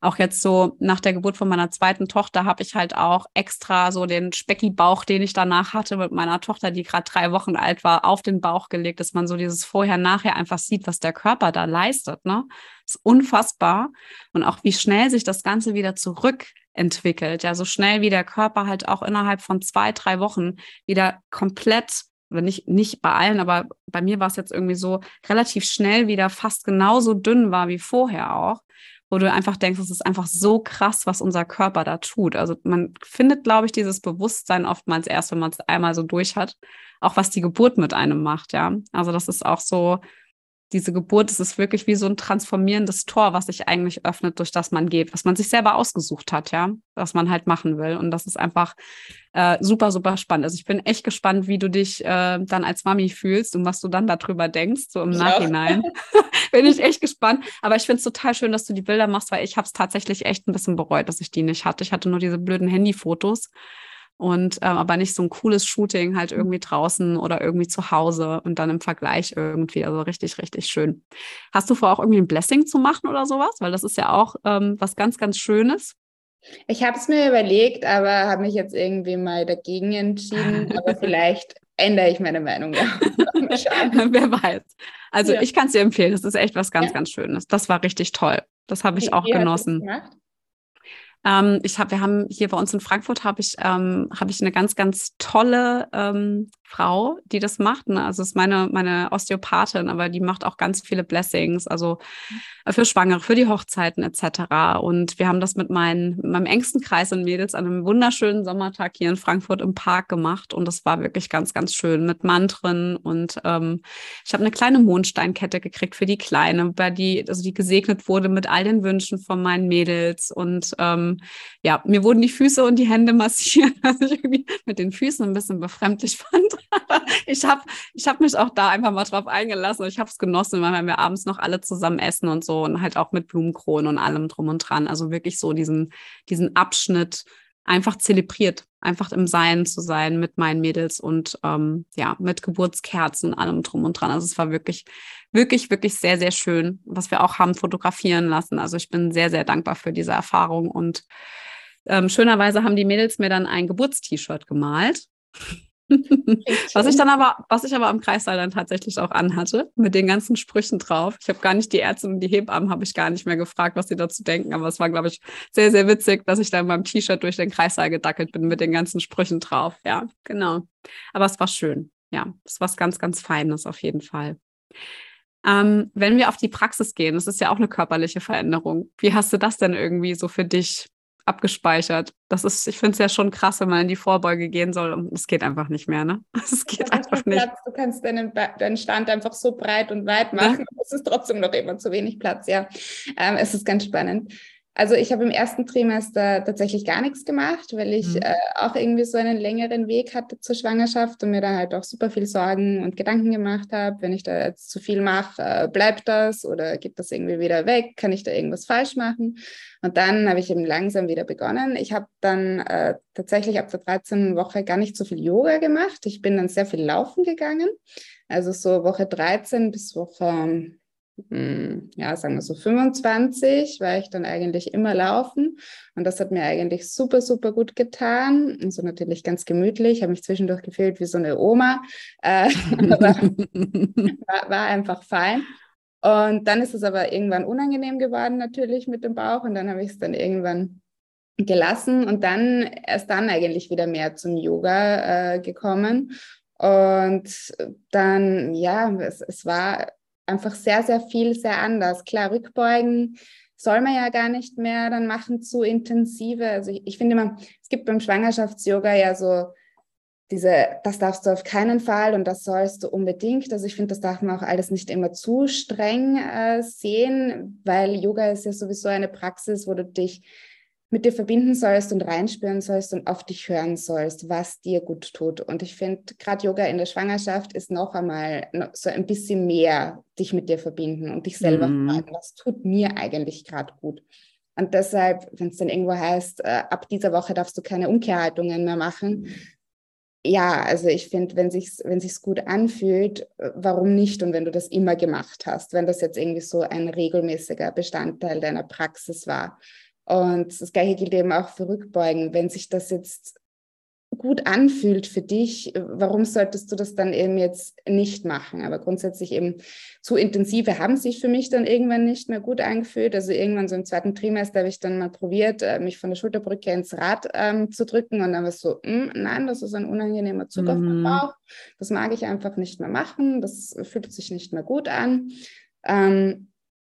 auch jetzt so nach der Geburt von meiner zweiten Tochter habe ich halt auch extra so den Specki-Bauch, den ich danach hatte mit meiner Tochter, die gerade drei Wochen alt war, auf den Bauch gelegt, dass man so dieses Vorher-Nachher einfach sieht, was der Körper da leistet. Ne? Ist unfassbar. Und auch wie schnell sich das Ganze wieder zurück entwickelt. Ja, so schnell wie der Körper halt auch innerhalb von zwei, drei Wochen wieder komplett, nicht, nicht bei allen, aber bei mir war es jetzt irgendwie so relativ schnell wieder fast genauso dünn war wie vorher auch, wo du einfach denkst, es ist einfach so krass, was unser Körper da tut. Also man findet, glaube ich, dieses Bewusstsein oftmals erst, wenn man es einmal so durch hat, auch was die Geburt mit einem macht, ja. Also das ist auch so, diese Geburt, es ist wirklich wie so ein transformierendes Tor, was sich eigentlich öffnet, durch das man geht, was man sich selber ausgesucht hat, ja, was man halt machen will. Und das ist einfach äh, super, super spannend. Also ich bin echt gespannt, wie du dich äh, dann als Mami fühlst und was du dann darüber denkst, so im ich Nachhinein. bin ich echt gespannt. Aber ich finde es total schön, dass du die Bilder machst, weil ich habe es tatsächlich echt ein bisschen bereut, dass ich die nicht hatte. Ich hatte nur diese blöden Handyfotos und ähm, aber nicht so ein cooles Shooting halt mhm. irgendwie draußen oder irgendwie zu Hause und dann im Vergleich irgendwie. Also richtig, richtig schön. Hast du vor, auch irgendwie ein Blessing zu machen oder sowas? Weil das ist ja auch ähm, was ganz, ganz Schönes. Ich habe es mir überlegt, aber habe mich jetzt irgendwie mal dagegen entschieden. aber vielleicht ändere ich meine Meinung. Ja. Wer weiß. Also ja. ich kann es dir empfehlen. Das ist echt was ganz, ja. ganz Schönes. Das war richtig toll. Das habe ich wie, auch genossen. Ähm, ich habe, wir haben hier bei uns in Frankfurt habe ich, ähm, habe ich eine ganz, ganz tolle ähm, Frau, die das macht. Ne? Also ist meine, meine Osteopathin, aber die macht auch ganz viele Blessings, also äh, für Schwangere, für die Hochzeiten etc. Und wir haben das mit, meinen, meinem engsten Kreis und Mädels an einem wunderschönen Sommertag hier in Frankfurt im Park gemacht. Und das war wirklich ganz, ganz schön mit Mantren. Und ähm, ich habe eine kleine Mondsteinkette gekriegt für die Kleine, bei die, also die gesegnet wurde mit all den Wünschen von meinen Mädels. Und ähm, ja, mir wurden die Füße und die Hände massiert, was ich irgendwie mit den Füßen ein bisschen befremdlich fand. ich habe ich hab mich auch da einfach mal drauf eingelassen. Ich habe es genossen, weil wir abends noch alle zusammen essen und so und halt auch mit Blumenkronen und allem drum und dran. Also wirklich so diesen, diesen Abschnitt einfach zelebriert, einfach im Sein zu sein mit meinen Mädels und ähm, ja, mit Geburtskerzen, allem drum und dran. Also es war wirklich, wirklich, wirklich sehr, sehr schön, was wir auch haben fotografieren lassen. Also ich bin sehr, sehr dankbar für diese Erfahrung und ähm, schönerweise haben die Mädels mir dann ein Geburtst-T-Shirt gemalt. was ich dann aber, was ich aber am Kreissaal dann tatsächlich auch anhatte, mit den ganzen Sprüchen drauf. Ich habe gar nicht die Ärzte und die Hebammen habe ich gar nicht mehr gefragt, was sie dazu denken, aber es war, glaube ich, sehr, sehr witzig, dass ich dann beim T-Shirt durch den Kreissaal gedackelt bin mit den ganzen Sprüchen drauf. Ja, genau. Aber es war schön. Ja, es war was ganz, ganz Feines auf jeden Fall. Ähm, wenn wir auf die Praxis gehen, das ist ja auch eine körperliche Veränderung. Wie hast du das denn irgendwie so für dich abgespeichert. Das ist, ich finde es ja schon krass, wenn man in die Vorbeuge gehen soll und es geht einfach nicht mehr, ne? Es geht einfach nicht. Platz. Du kannst deinen, deinen Stand einfach so breit und weit machen. Ja. Es ist trotzdem noch immer zu wenig Platz, ja. Ähm, es ist ganz spannend. Also ich habe im ersten Trimester tatsächlich gar nichts gemacht, weil ich mhm. äh, auch irgendwie so einen längeren Weg hatte zur Schwangerschaft und mir da halt auch super viel Sorgen und Gedanken gemacht habe, wenn ich da jetzt zu viel mache, äh, bleibt das oder geht das irgendwie wieder weg? Kann ich da irgendwas falsch machen? Und dann habe ich eben langsam wieder begonnen. Ich habe dann äh, tatsächlich ab der 13. Woche gar nicht so viel Yoga gemacht. Ich bin dann sehr viel laufen gegangen. Also so Woche 13 bis Woche ja, sagen wir so 25, war ich dann eigentlich immer laufen. Und das hat mir eigentlich super, super gut getan. Und so natürlich ganz gemütlich, habe mich zwischendurch gefühlt wie so eine Oma. Äh, war, war einfach fein. Und dann ist es aber irgendwann unangenehm geworden, natürlich mit dem Bauch. Und dann habe ich es dann irgendwann gelassen und dann erst dann eigentlich wieder mehr zum Yoga äh, gekommen. Und dann, ja, es, es war einfach sehr, sehr viel, sehr anders. Klar, Rückbeugen soll man ja gar nicht mehr dann machen, zu intensive. Also ich, ich finde immer, es gibt beim Schwangerschafts-Yoga ja so diese, das darfst du auf keinen Fall und das sollst du unbedingt. Also ich finde, das darf man auch alles nicht immer zu streng äh, sehen, weil Yoga ist ja sowieso eine Praxis, wo du dich mit dir verbinden sollst und reinspüren sollst und auf dich hören sollst, was dir gut tut. Und ich finde, gerade Yoga in der Schwangerschaft ist noch einmal so ein bisschen mehr dich mit dir verbinden und dich selber mhm. fragen, was tut mir eigentlich gerade gut. Und deshalb, wenn es dann irgendwo heißt, äh, ab dieser Woche darfst du keine Umkehrhaltungen mehr machen, ja, also ich finde, wenn sich's, wenn sich's gut anfühlt, äh, warum nicht? Und wenn du das immer gemacht hast, wenn das jetzt irgendwie so ein regelmäßiger Bestandteil deiner Praxis war, und das Gleiche gilt eben auch für Rückbeugen. Wenn sich das jetzt gut anfühlt für dich, warum solltest du das dann eben jetzt nicht machen? Aber grundsätzlich eben zu intensive haben sich für mich dann irgendwann nicht mehr gut angefühlt. Also irgendwann so im zweiten Trimester habe ich dann mal probiert, äh, mich von der Schulterbrücke ins Rad ähm, zu drücken und dann war es so, mh, hm, nein, das ist ein unangenehmer Zug mhm. auf den Bauch. Das mag ich einfach nicht mehr machen. Das fühlt sich nicht mehr gut an. Ähm,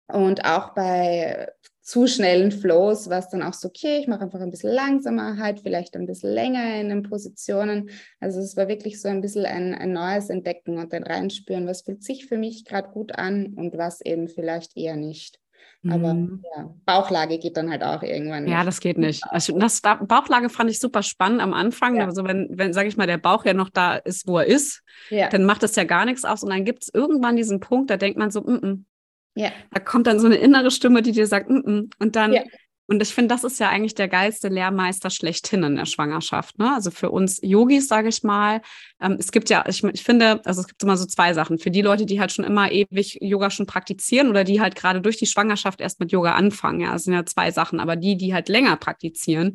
und auch bei zu schnellen Flows, war es dann auch so, okay, ich mache einfach ein bisschen langsamer, halt vielleicht ein bisschen länger in den Positionen. Also es war wirklich so ein bisschen ein, ein neues Entdecken und ein Reinspüren, was fühlt sich für mich gerade gut an und was eben vielleicht eher nicht. Aber mhm. ja, Bauchlage geht dann halt auch irgendwann nicht. Ja, das geht nicht. Also das Bauchlage fand ich super spannend am Anfang. Ja. Also wenn, wenn sage ich mal, der Bauch ja noch da ist, wo er ist, ja. dann macht das ja gar nichts aus. Und dann gibt es irgendwann diesen Punkt, da denkt man so, mm -mm. Ja. Da kommt dann so eine innere Stimme, die dir sagt, mm -mm. und dann ja. Und ich finde, das ist ja eigentlich der geilste Lehrmeister schlechthin in der Schwangerschaft. Ne? Also für uns Yogis, sage ich mal. Ähm, es gibt ja, ich, ich, finde, also es gibt immer so zwei Sachen. Für die Leute, die halt schon immer ewig Yoga schon praktizieren oder die halt gerade durch die Schwangerschaft erst mit Yoga anfangen. Ja, das sind ja zwei Sachen. Aber die, die halt länger praktizieren,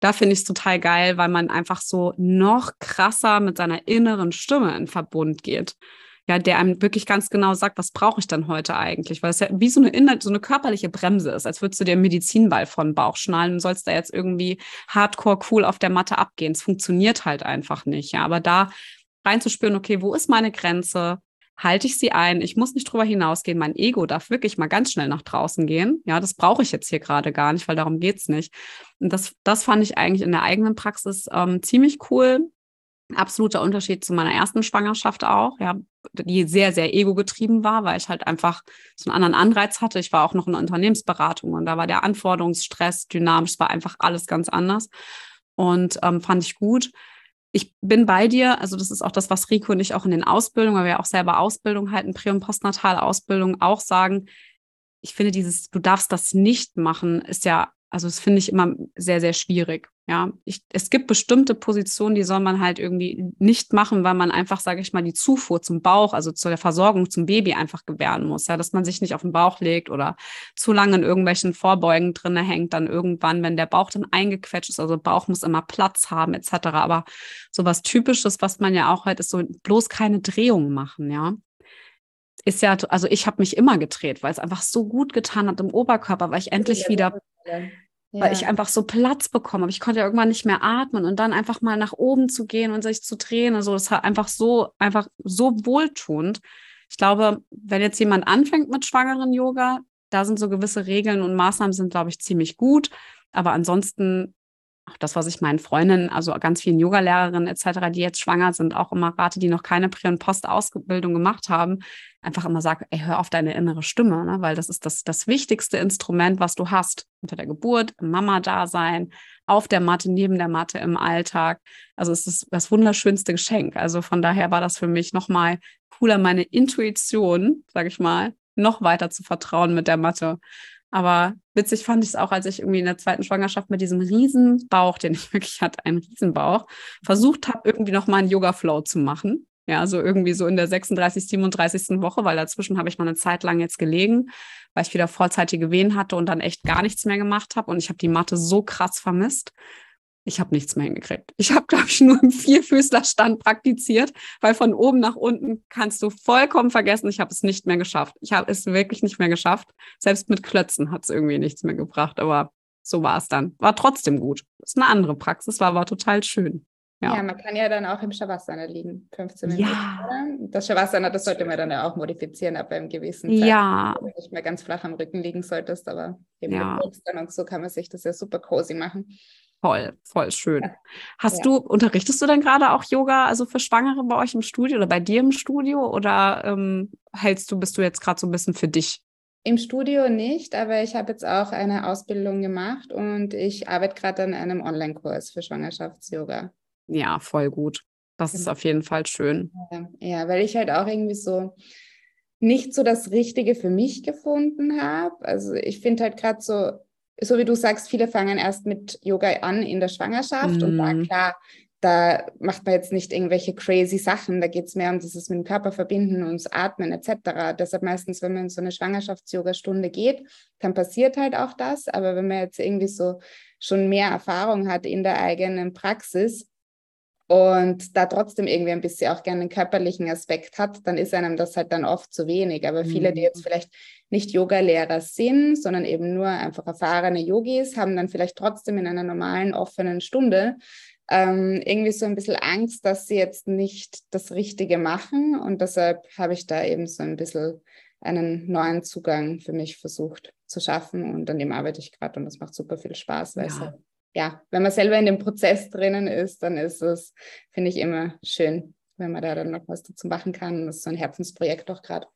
da finde ich es total geil, weil man einfach so noch krasser mit seiner inneren Stimme in Verbund geht ja, der einem wirklich ganz genau sagt, was brauche ich dann heute eigentlich? Weil es ja wie so eine, so eine körperliche Bremse ist, als würdest du dir einen Medizinball von Bauch schnallen und sollst da jetzt irgendwie hardcore cool auf der Matte abgehen. Es funktioniert halt einfach nicht, ja. Aber da reinzuspüren, okay, wo ist meine Grenze? Halte ich sie ein? Ich muss nicht drüber hinausgehen. Mein Ego darf wirklich mal ganz schnell nach draußen gehen. Ja, das brauche ich jetzt hier gerade gar nicht, weil darum geht es nicht. Und das, das fand ich eigentlich in der eigenen Praxis ähm, ziemlich cool absoluter Unterschied zu meiner ersten Schwangerschaft auch, ja, die sehr, sehr ego-getrieben war, weil ich halt einfach so einen anderen Anreiz hatte. Ich war auch noch in der Unternehmensberatung und da war der Anforderungsstress dynamisch, es war einfach alles ganz anders und ähm, fand ich gut. Ich bin bei dir, also das ist auch das, was Rico und ich auch in den Ausbildungen, weil wir auch selber Ausbildung halten, Prä- und Postnatal-Ausbildung auch sagen, ich finde dieses, du darfst das nicht machen, ist ja also das finde ich immer sehr, sehr schwierig. Ja, ich, es gibt bestimmte Positionen, die soll man halt irgendwie nicht machen, weil man einfach, sage ich mal, die Zufuhr zum Bauch, also zu der Versorgung zum Baby einfach gewähren muss. Ja, dass man sich nicht auf den Bauch legt oder zu lange in irgendwelchen Vorbeugen drinne hängt, dann irgendwann, wenn der Bauch dann eingequetscht ist, also Bauch muss immer Platz haben, etc. Aber so was Typisches, was man ja auch halt, ist so bloß keine Drehung machen, ja ist ja, also ich habe mich immer gedreht, weil es einfach so gut getan hat im Oberkörper, weil ich endlich wieder, weil ich einfach so Platz bekomme. Aber ich konnte ja irgendwann nicht mehr atmen und dann einfach mal nach oben zu gehen und sich zu drehen. Also das hat einfach so, einfach so wohltuend. Ich glaube, wenn jetzt jemand anfängt mit schwangeren Yoga, da sind so gewisse Regeln und Maßnahmen sind, glaube ich, ziemlich gut. Aber ansonsten auch das, was ich meinen Freundinnen, also ganz vielen Yogalehrerinnen etc., die jetzt schwanger sind, auch immer rate, die noch keine Prä- und Postausbildung gemacht haben, einfach immer sage, ey, hör auf deine innere Stimme, ne? weil das ist das, das wichtigste Instrument, was du hast. Unter der Geburt, im Mama-Dasein, auf der Matte, neben der Matte, im Alltag. Also es ist das wunderschönste Geschenk. Also von daher war das für mich nochmal cooler, meine Intuition, sage ich mal, noch weiter zu vertrauen mit der Matte. Aber witzig fand ich es auch, als ich irgendwie in der zweiten Schwangerschaft mit diesem Riesenbauch, den ich wirklich hatte, einen Riesenbauch, versucht habe, irgendwie noch mal einen Yoga-Flow zu machen. Ja, so irgendwie so in der 36, 37. Woche, weil dazwischen habe ich mal eine Zeit lang jetzt gelegen, weil ich wieder vollzeitige Wehen hatte und dann echt gar nichts mehr gemacht habe. Und ich habe die Matte so krass vermisst ich habe nichts mehr hingekriegt. Ich habe, glaube ich, nur im Vierfüßlerstand praktiziert, weil von oben nach unten kannst du vollkommen vergessen, ich habe es nicht mehr geschafft. Ich habe es wirklich nicht mehr geschafft. Selbst mit Klötzen hat es irgendwie nichts mehr gebracht, aber so war es dann. War trotzdem gut. Das ist eine andere Praxis, war aber total schön. Ja. ja. man kann ja dann auch im Shavasana liegen, 15 Minuten. Ja. Das Shavasana, das sollte man dann ja auch modifizieren ab einem gewissen Zeit. Ja. Wenn du nicht mehr ganz flach am Rücken liegen solltest, aber eben ja. und so kann man sich das ja super cozy machen. Voll, voll schön. Hast ja. du, unterrichtest du denn gerade auch Yoga, also für Schwangere bei euch im Studio oder bei dir im Studio oder ähm, hältst du, bist du jetzt gerade so ein bisschen für dich? Im Studio nicht, aber ich habe jetzt auch eine Ausbildung gemacht und ich arbeite gerade an einem Online-Kurs für Schwangerschafts-Yoga. Ja, voll gut. Das ist genau. auf jeden Fall schön. Ja, ja, weil ich halt auch irgendwie so nicht so das Richtige für mich gefunden habe. Also ich finde halt gerade so, so wie du sagst, viele fangen erst mit Yoga an in der Schwangerschaft mm. und da mhm. klar, da macht man jetzt nicht irgendwelche crazy Sachen, da geht es mehr um dieses mit dem Körper verbinden, ums Atmen etc. Deshalb meistens, wenn man in so eine Schwangerschafts-Yoga-Stunde geht, dann passiert halt auch das. Aber wenn man jetzt irgendwie so schon mehr Erfahrung hat in der eigenen Praxis, und da trotzdem irgendwie ein bisschen auch gerne einen körperlichen Aspekt hat, dann ist einem das halt dann oft zu wenig. Aber viele, die jetzt mhm. vielleicht nicht Yoga-Lehrer sind, sondern eben nur einfach erfahrene Yogis, haben dann vielleicht trotzdem in einer normalen, offenen Stunde ähm, irgendwie so ein bisschen Angst, dass sie jetzt nicht das Richtige machen. Und deshalb habe ich da eben so ein bisschen einen neuen Zugang für mich versucht zu schaffen und an dem arbeite ich gerade und das macht super viel Spaß, weil ja. es halt, ja, wenn man selber in dem Prozess drinnen ist, dann ist es, finde ich, immer schön, wenn man da dann noch was dazu machen kann. Das ist so ein Herzensprojekt auch gerade.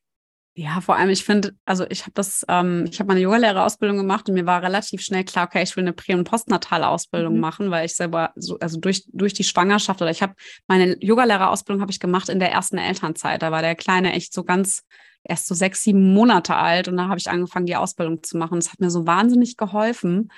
Ja, vor allem, ich finde, also ich habe das, ähm, ich habe meine Yogalehrerausbildung gemacht und mir war relativ schnell klar, okay, ich will eine Prä- und postnatale Ausbildung mhm. machen, weil ich selber so, also durch, durch die Schwangerschaft oder ich habe meine Yogalehrerausbildung habe ich gemacht in der ersten Elternzeit. Da war der Kleine echt so ganz erst so sechs, sieben Monate alt und da habe ich angefangen, die Ausbildung zu machen. Das hat mir so wahnsinnig geholfen.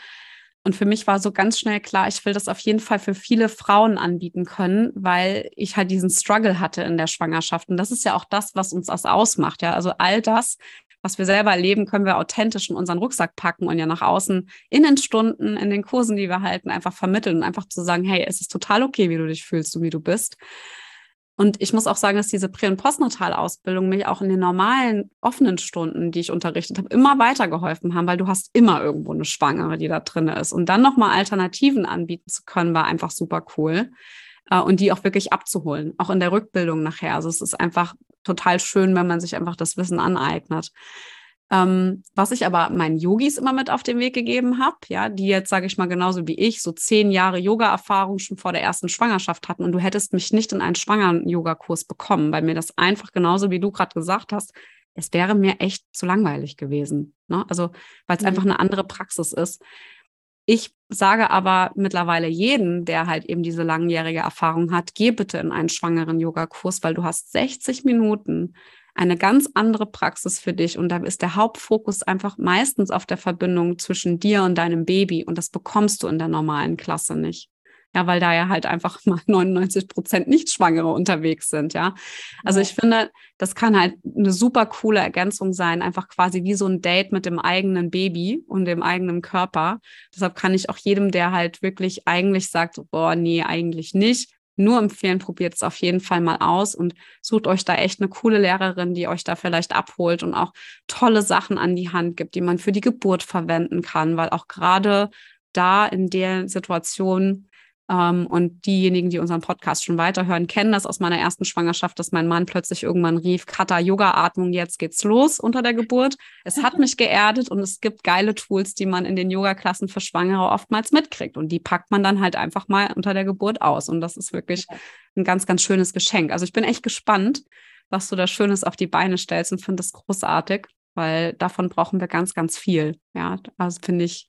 Und für mich war so ganz schnell klar, ich will das auf jeden Fall für viele Frauen anbieten können, weil ich halt diesen Struggle hatte in der Schwangerschaft. Und das ist ja auch das, was uns das ausmacht. Ja, also all das, was wir selber erleben, können wir authentisch in unseren Rucksack packen und ja nach außen in den Stunden, in den Kursen, die wir halten, einfach vermitteln und einfach zu sagen, hey, es ist total okay, wie du dich fühlst und wie du bist. Und ich muss auch sagen, dass diese Prä- und Postnatalausbildung mich auch in den normalen offenen Stunden, die ich unterrichtet habe, immer weitergeholfen haben, weil du hast immer irgendwo eine Schwangere, die da drin ist. Und dann nochmal Alternativen anbieten zu können, war einfach super cool. Äh, und die auch wirklich abzuholen, auch in der Rückbildung nachher. Also es ist einfach total schön, wenn man sich einfach das Wissen aneignet. Ähm, was ich aber meinen Yogis immer mit auf den Weg gegeben habe, ja, die jetzt, sage ich mal, genauso wie ich, so zehn Jahre Yoga-Erfahrung schon vor der ersten Schwangerschaft hatten und du hättest mich nicht in einen schwangeren Yoga-Kurs bekommen, weil mir das einfach genauso wie du gerade gesagt hast, es wäre mir echt zu langweilig gewesen. Ne? Also, weil es mhm. einfach eine andere Praxis ist. Ich sage aber mittlerweile jeden, der halt eben diese langjährige Erfahrung hat, geh bitte in einen schwangeren Yoga-Kurs, weil du hast 60 Minuten eine ganz andere Praxis für dich. Und da ist der Hauptfokus einfach meistens auf der Verbindung zwischen dir und deinem Baby. Und das bekommst du in der normalen Klasse nicht. Ja, weil da ja halt einfach mal 99 Prozent Nicht-Schwangere unterwegs sind, ja. Also ich finde, das kann halt eine super coole Ergänzung sein, einfach quasi wie so ein Date mit dem eigenen Baby und dem eigenen Körper. Deshalb kann ich auch jedem, der halt wirklich eigentlich sagt, boah, nee, eigentlich nicht, nur empfehlen, probiert es auf jeden Fall mal aus und sucht euch da echt eine coole Lehrerin, die euch da vielleicht abholt und auch tolle Sachen an die Hand gibt, die man für die Geburt verwenden kann, weil auch gerade da in der Situation und diejenigen, die unseren Podcast schon weiterhören, kennen das aus meiner ersten Schwangerschaft, dass mein Mann plötzlich irgendwann rief, Kata, Yoga-Atmung, jetzt geht's los unter der Geburt. Es hat mich geerdet und es gibt geile Tools, die man in den Yoga-Klassen für Schwangere oftmals mitkriegt. Und die packt man dann halt einfach mal unter der Geburt aus. Und das ist wirklich ein ganz, ganz schönes Geschenk. Also ich bin echt gespannt, was du da Schönes auf die Beine stellst und finde es großartig, weil davon brauchen wir ganz, ganz viel. Ja, also finde ich,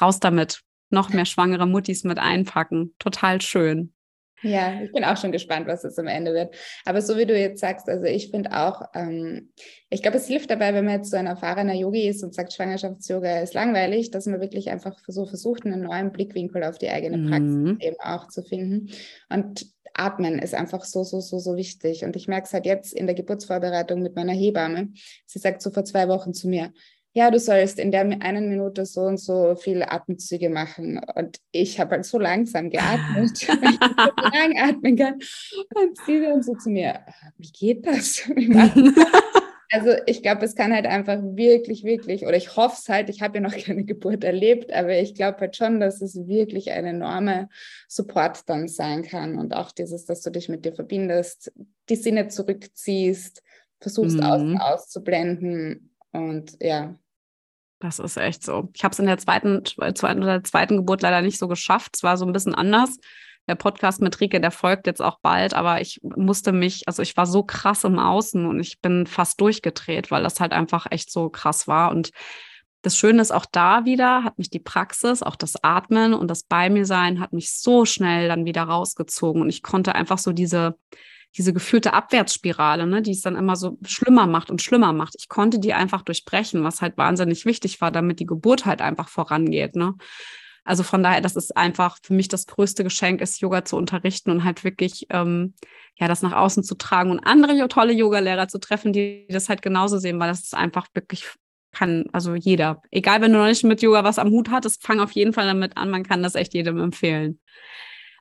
raus damit noch mehr schwangere Muttis mit einpacken. Total schön. Ja, ich bin auch schon gespannt, was es am Ende wird. Aber so wie du jetzt sagst, also ich finde auch, ähm, ich glaube, es hilft dabei, wenn man jetzt so ein erfahrener Yogi ist und sagt, Schwangerschafts-Yoga ist langweilig, dass man wirklich einfach so versucht, einen neuen Blickwinkel auf die eigene Praxis mhm. eben auch zu finden. Und Atmen ist einfach so, so, so, so wichtig. Und ich merke es halt jetzt in der Geburtsvorbereitung mit meiner Hebamme. Sie sagt so vor zwei Wochen zu mir, ja, du sollst in der einen Minute so und so viele Atemzüge machen. Und ich habe halt so langsam geatmet, weil ich so lang atmen kann. Und sie dann so zu mir, wie geht das? Wie also ich glaube, es kann halt einfach wirklich, wirklich, oder ich hoffe es halt, ich habe ja noch keine Geburt erlebt, aber ich glaube halt schon, dass es wirklich ein enormer Support dann sein kann. Und auch dieses, dass du dich mit dir verbindest, die Sinne zurückziehst, versuchst mhm. außen auszublenden. Und ja, das ist echt so. Ich habe es in der zweiten, oder zweiten Geburt leider nicht so geschafft. Es war so ein bisschen anders. Der Podcast mit Rike, der folgt jetzt auch bald, aber ich musste mich, also ich war so krass im Außen und ich bin fast durchgedreht, weil das halt einfach echt so krass war. Und das Schöne ist auch da wieder, hat mich die Praxis, auch das Atmen und das Bei mir sein, hat mich so schnell dann wieder rausgezogen und ich konnte einfach so diese, diese gefühlte Abwärtsspirale, ne, die es dann immer so schlimmer macht und schlimmer macht. Ich konnte die einfach durchbrechen, was halt wahnsinnig wichtig war, damit die Geburt halt einfach vorangeht. Ne? Also von daher, das ist einfach für mich das größte Geschenk, ist Yoga zu unterrichten und halt wirklich ähm, ja das nach außen zu tragen und andere tolle Yogalehrer zu treffen, die das halt genauso sehen, weil das ist einfach wirklich kann, also jeder. Egal, wenn du noch nicht mit Yoga was am Hut hattest, fang auf jeden Fall damit an. Man kann das echt jedem empfehlen.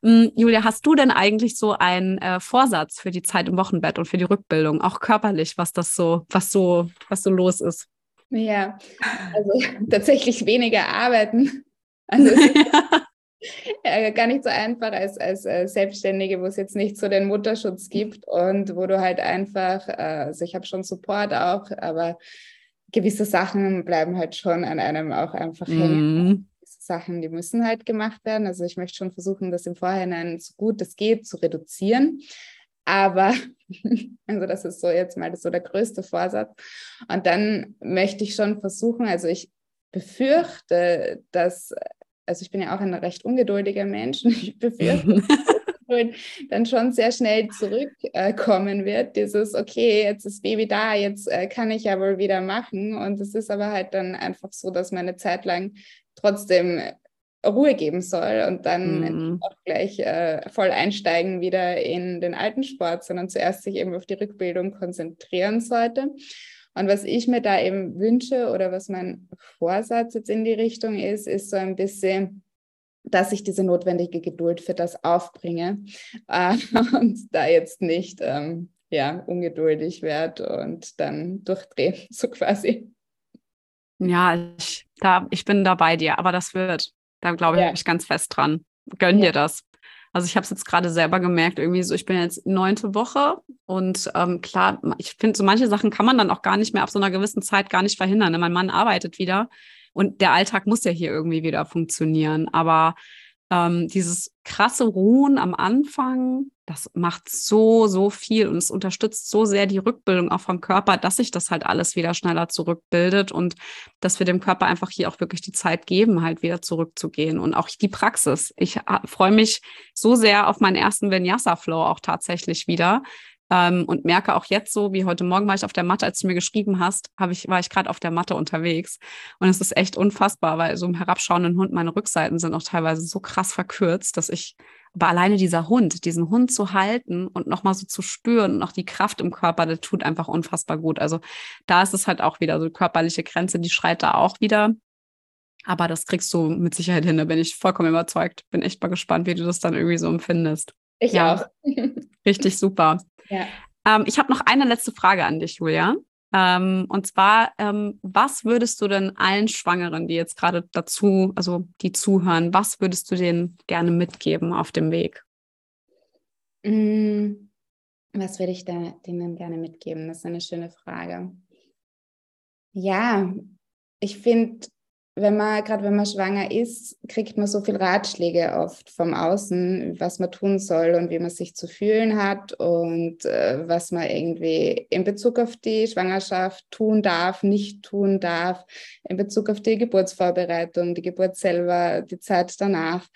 Hm, Julia, hast du denn eigentlich so einen äh, Vorsatz für die Zeit im Wochenbett und für die Rückbildung, auch körperlich, was das so, was so, was so los ist? Ja, also tatsächlich weniger arbeiten. Also ja, gar nicht so einfach als, als äh, Selbstständige, wo es jetzt nicht so den Mutterschutz gibt und wo du halt einfach, äh, also ich habe schon Support auch, aber gewisse Sachen bleiben halt schon an einem auch einfach hängen. Mm. Sachen, die müssen halt gemacht werden. Also ich möchte schon versuchen, das im Vorhinein so gut es geht zu reduzieren. Aber, also das ist so jetzt mal so der größte Vorsatz. Und dann möchte ich schon versuchen, also ich befürchte, dass, also ich bin ja auch ein recht ungeduldiger Mensch, ich befürchte, dann schon sehr schnell zurückkommen wird. Dieses, okay, jetzt ist Baby da, jetzt äh, kann ich ja wohl wieder machen. Und es ist aber halt dann einfach so, dass meine Zeit lang trotzdem Ruhe geben soll und dann mhm. auch gleich äh, voll einsteigen wieder in den alten Sport, sondern zuerst sich eben auf die Rückbildung konzentrieren sollte. Und was ich mir da eben wünsche oder was mein Vorsatz jetzt in die Richtung ist, ist so ein bisschen, dass ich diese notwendige Geduld für das aufbringe äh, und da jetzt nicht ähm, ja, ungeduldig werde und dann durchdrehe, so quasi. Ja, ich, da, ich bin da bei dir, aber das wird. Da glaube ich, ja. ich ganz fest dran. Gönn ja. dir das. Also ich habe es jetzt gerade selber gemerkt, irgendwie so, ich bin jetzt neunte Woche und ähm, klar, ich finde, so manche Sachen kann man dann auch gar nicht mehr ab so einer gewissen Zeit gar nicht verhindern. Ne? Mein Mann arbeitet wieder und der Alltag muss ja hier irgendwie wieder funktionieren. Aber ähm, dieses krasse Ruhen am Anfang, das macht so, so viel und es unterstützt so sehr die Rückbildung auch vom Körper, dass sich das halt alles wieder schneller zurückbildet und dass wir dem Körper einfach hier auch wirklich die Zeit geben, halt wieder zurückzugehen und auch die Praxis. Ich äh, freue mich so sehr auf meinen ersten Vinyasa-Flow auch tatsächlich wieder, ähm, und merke auch jetzt so, wie heute Morgen war ich auf der Matte, als du mir geschrieben hast, habe ich, war ich gerade auf der Matte unterwegs. Und es ist echt unfassbar, weil so im herabschauenden Hund meine Rückseiten sind auch teilweise so krass verkürzt, dass ich, aber alleine dieser Hund, diesen Hund zu halten und nochmal so zu spüren und auch die Kraft im Körper, das tut einfach unfassbar gut. Also da ist es halt auch wieder so körperliche Grenze, die schreit da auch wieder. Aber das kriegst du mit Sicherheit hin, da bin ich vollkommen überzeugt. Bin echt mal gespannt, wie du das dann irgendwie so empfindest. Ich ja. auch. Richtig super. Ja. Ähm, ich habe noch eine letzte Frage an dich, Julia. Ähm, und zwar, ähm, was würdest du denn allen Schwangeren, die jetzt gerade dazu, also die zuhören, was würdest du denen gerne mitgeben auf dem Weg? Mm, was würde ich da, denen gerne mitgeben? Das ist eine schöne Frage. Ja, ich finde, wenn man, gerade wenn man schwanger ist, kriegt man so viel Ratschläge oft vom Außen, was man tun soll und wie man sich zu fühlen hat und äh, was man irgendwie in Bezug auf die Schwangerschaft tun darf, nicht tun darf, in Bezug auf die Geburtsvorbereitung, die Geburt selber, die Zeit danach.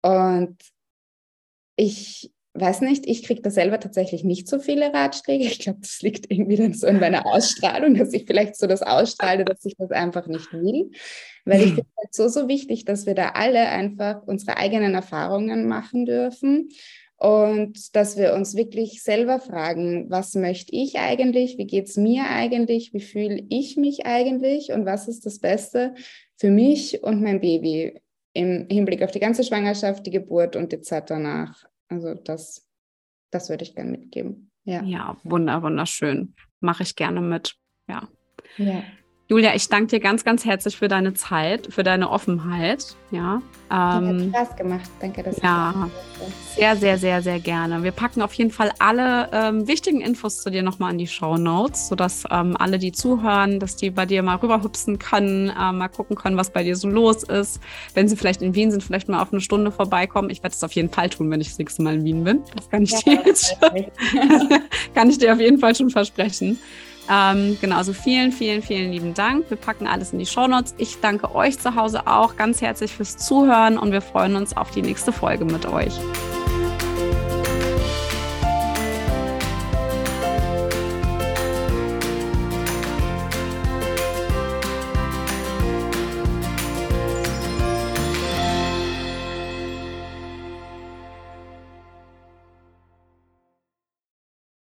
Und ich weiß nicht, ich kriege da selber tatsächlich nicht so viele Ratschläge. Ich glaube, das liegt irgendwie dann so in meiner Ausstrahlung, dass ich vielleicht so das ausstrahle, dass ich das einfach nicht will. Weil ich finde es halt so, so wichtig, dass wir da alle einfach unsere eigenen Erfahrungen machen dürfen und dass wir uns wirklich selber fragen, was möchte ich eigentlich, wie geht es mir eigentlich, wie fühle ich mich eigentlich und was ist das Beste für mich und mein Baby im Hinblick auf die ganze Schwangerschaft, die Geburt und die Zeit danach. Also das, das würde ich gerne mitgeben. Ja, ja wunder, wunderschön. Mache ich gerne mit. Ja. ja. Julia, ich danke dir ganz, ganz herzlich für deine Zeit, für deine Offenheit. Ja, ähm, hat Spaß gemacht. Danke, dass Ja, sehr, sehr, sehr, sehr gerne. Wir packen auf jeden Fall alle ähm, wichtigen Infos zu dir nochmal in die Show Notes, sodass ähm, alle, die zuhören, dass die bei dir mal rüberhüpsen können, äh, mal gucken können, was bei dir so los ist. Wenn sie vielleicht in Wien sind, vielleicht mal auf eine Stunde vorbeikommen. Ich werde es auf jeden Fall tun, wenn ich das nächste Mal in Wien bin. Das kann ich ja, dir jetzt schon, kann ich dir auf jeden Fall schon versprechen. Ähm, genau, also vielen, vielen, vielen lieben Dank. Wir packen alles in die Shownotes. Ich danke euch zu Hause auch ganz herzlich fürs Zuhören und wir freuen uns auf die nächste Folge mit euch.